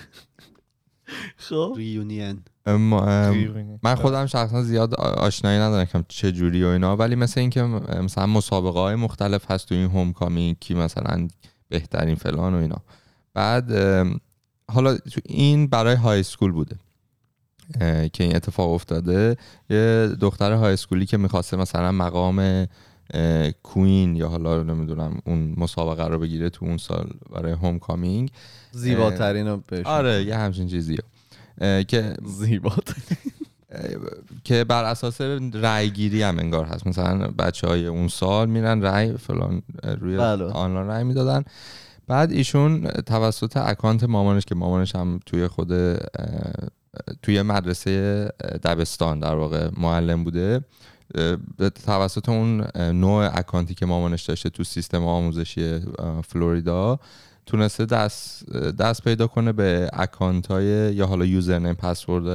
خب. reunion. من خودم شخصا زیاد آشنایی ندارم که چه جوری و اینا ولی مثل اینکه مثلا مسابقه های مختلف هست تو این homecoming کی مثلا بهترین فلان و اینا. بعد حالا تو این برای high school بوده که این اتفاق افتاده. یه دختر high school ی که می‌خواسته مثلا مقام کوین یا حالا نمی‌دونم اون مسابقه رو بگیره تو اون سال برای هوم کامینگ زیباترین رو آره یه همچین چیزیه. اه، که زیباترین. که بر اساس رأی گیری هم انگار هست. مثلا بچه های اون سال میرن رأی فلان روی بله. آنلاین رأی می‌دادن. بعد ایشون توسط اکانت مامانش که مامانش هم توی خود توی مدرسه دبستان در واقع معلم بوده توسط اون نوع account ی که مامانش داشته تو سیستم آموزشی فلوریدا تونسته دست دست پیدا کنه به account های یا حالا username password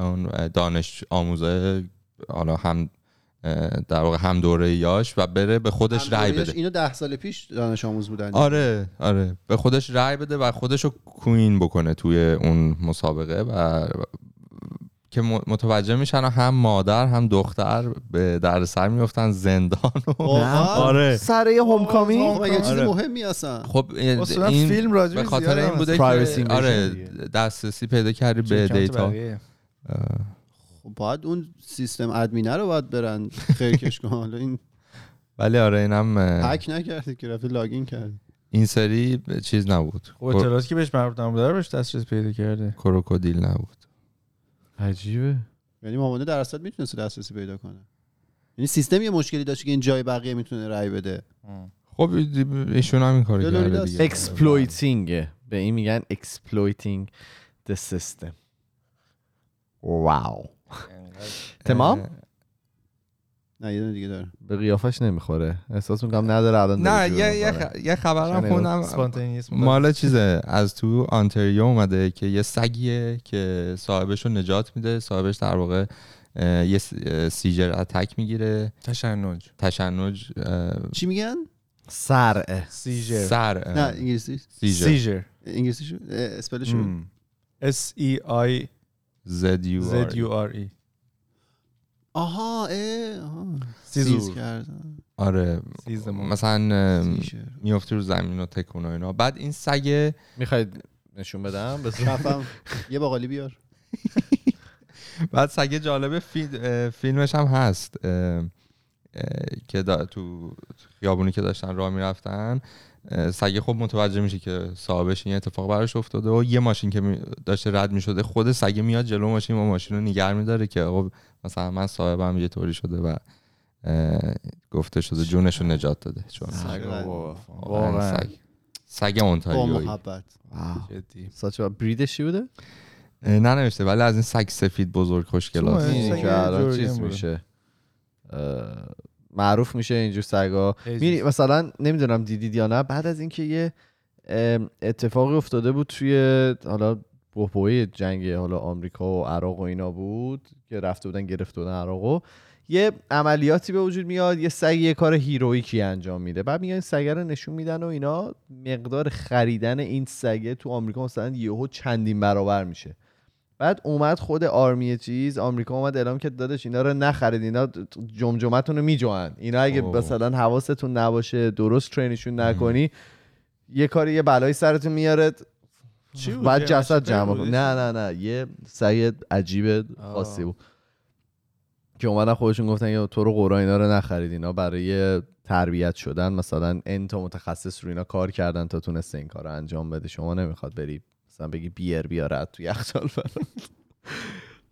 اون دانش آموزه حالا هم در واقع هم دوره یاش و بره به خودش رأی بده. اینو ده سال پیش دانش آموز بودن. آره آره. به خودش رأی بده و خودش رو queen بکنه توی اون مسابقه و که متوجه میشن و هم مادر هم دختر به دردسر میفتن زندان و؟ آره. سر یه homecoming آقا یه چیز آره. مهمی هستن. خب این فیلم راجع به خاطر این بوده privacy که آره. دسترسی پیدا کردی به data. خب باید اون سیستم ادمینه رو باید برن خیرکش کن حالا این ولی آره اینم هک نکردی که رفته login کرد این سری چیز نبود. خب اطلاعاتی که بهش مربوط نبوده رو بهش دسترسی پیدا کرده. کروکودیل نبود. عجیبه. یعنی مامانه در اصل می‌تونست دسترسی پیدا کنه. یعنی سیستم یه مشکلی داشت که این جای بقیه می‌تونه رأی بده. خب ایشون هم این کارو کرده. دیگه. exploiting به این میگن exploiting the system. wow تمام؟ نه یه دونه دیگه داره. به قیافش نمی‌خوره. احساس می‌کنم نداره الان نه یه یه, خبرم. خوندم. مال چیزه؟ از تو آنتریو اومده که یه سگیه که صاحبش رو نجات میده. صاحبش در واقع یه سیجر اتک می‌گیره. تشنج. تشنج چی میگن؟ سرعه سیجر. سر. نه انگلیسی. سیجر. سیجر. انگلیسی شو اسپلش شو S E I زد یو Z U R E. آها اه آها سیزور. سیز کردن آره. مثلا. میفته رو زمین و تکون و اینا بعد این سگه می‌خواید نشون بدم *laughs* بذار. کفم یه باقالی بیار *laughs* بعد سگه جالب فیلمش هم هست که. تو خیابونی که داشتن راه می‌رفتن سگه خب متوجه میشه که صاحبش این اتفاق براش افتاده و یه ماشین که داشته رد می‌شده خود سگه میاد جلو ماشین و ماشین رو نگر میداره که آقا مثلا من صاحبم یه طوری شده و گفته شده جونش رو نجات داده. چون. واقعا. سگ. سگ با اونتاریویی. محبت. جدی. ساچ بریدش چی بوده؟ اه، ننوشته ولی از این سگ سفید بزرگ سگ که الان چیز. میشه. معروف میشه اینجور سگا. میری مثلا نمی‌دونم دیدید یا نه بعد از اینکه یه اتفاقی افتاده بود توی حالا بحبوحه جنگ حالا آمریکا و عراق و اینا بود که رفته بودن گرفته بودن عراقو یه عملیاتی به وجود میاد یه سگ یه کار هیرویکی انجام میده. بعد میگن این سگه رو نشون میدن و اینا مقدار خریدن این سگه تو آمریکا مثلا یهو چندین برابر میشه. بعد اومد خود آرمی چیز آمریکا اومد اعلام کرد دادش اینا رو نخرید اینا جمجمتون رو میجوان. اینا اگه اوه. مثلا حواستون نباشه درست ترینشون نکنی یه کاری یه بلایی سرتون میاره؟ بعد جسد جمع نه نه نه. یه سگ عجیب خاصی بود. که اومدن خودشون گفتن که تو رو قرآن اینا رو نخرید. اینا برای تربیت شدن مثلا انتا متخصص رو اینا کار کردن تا تونسته این کار رو انجام بده. شما نمی‌خواد بری مثلا بگی بیر بیاره تو یخچال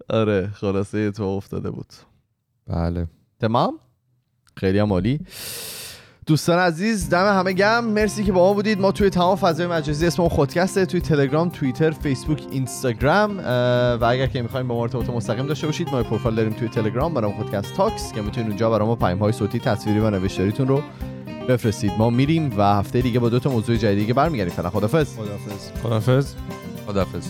آره خلاصه تو افتاده بود. بله. تمام؟ خیلی هم عالی. دوستان عزیز دم همه گم. مرسی که با ما بودید. ما توی تمام فضای مجازی اسم خودکسته توی تلگرام توییتر فیسبوک اینستاگرام و اگر که می‌خوایم با ما ارتباط مستقیم داشته باشید ما پروفایل داریم توی تلگرام برام خودکست تاکس که می‌تونید اونجا برام پیام های صوتی تصویری و نوشتاریتون رو بفرستید. ما میریم و هفته دیگه با دو تا موضوع جدید دیگه برمیگردیم. فعلا خدافظ خدافظ خدافظ خدافظ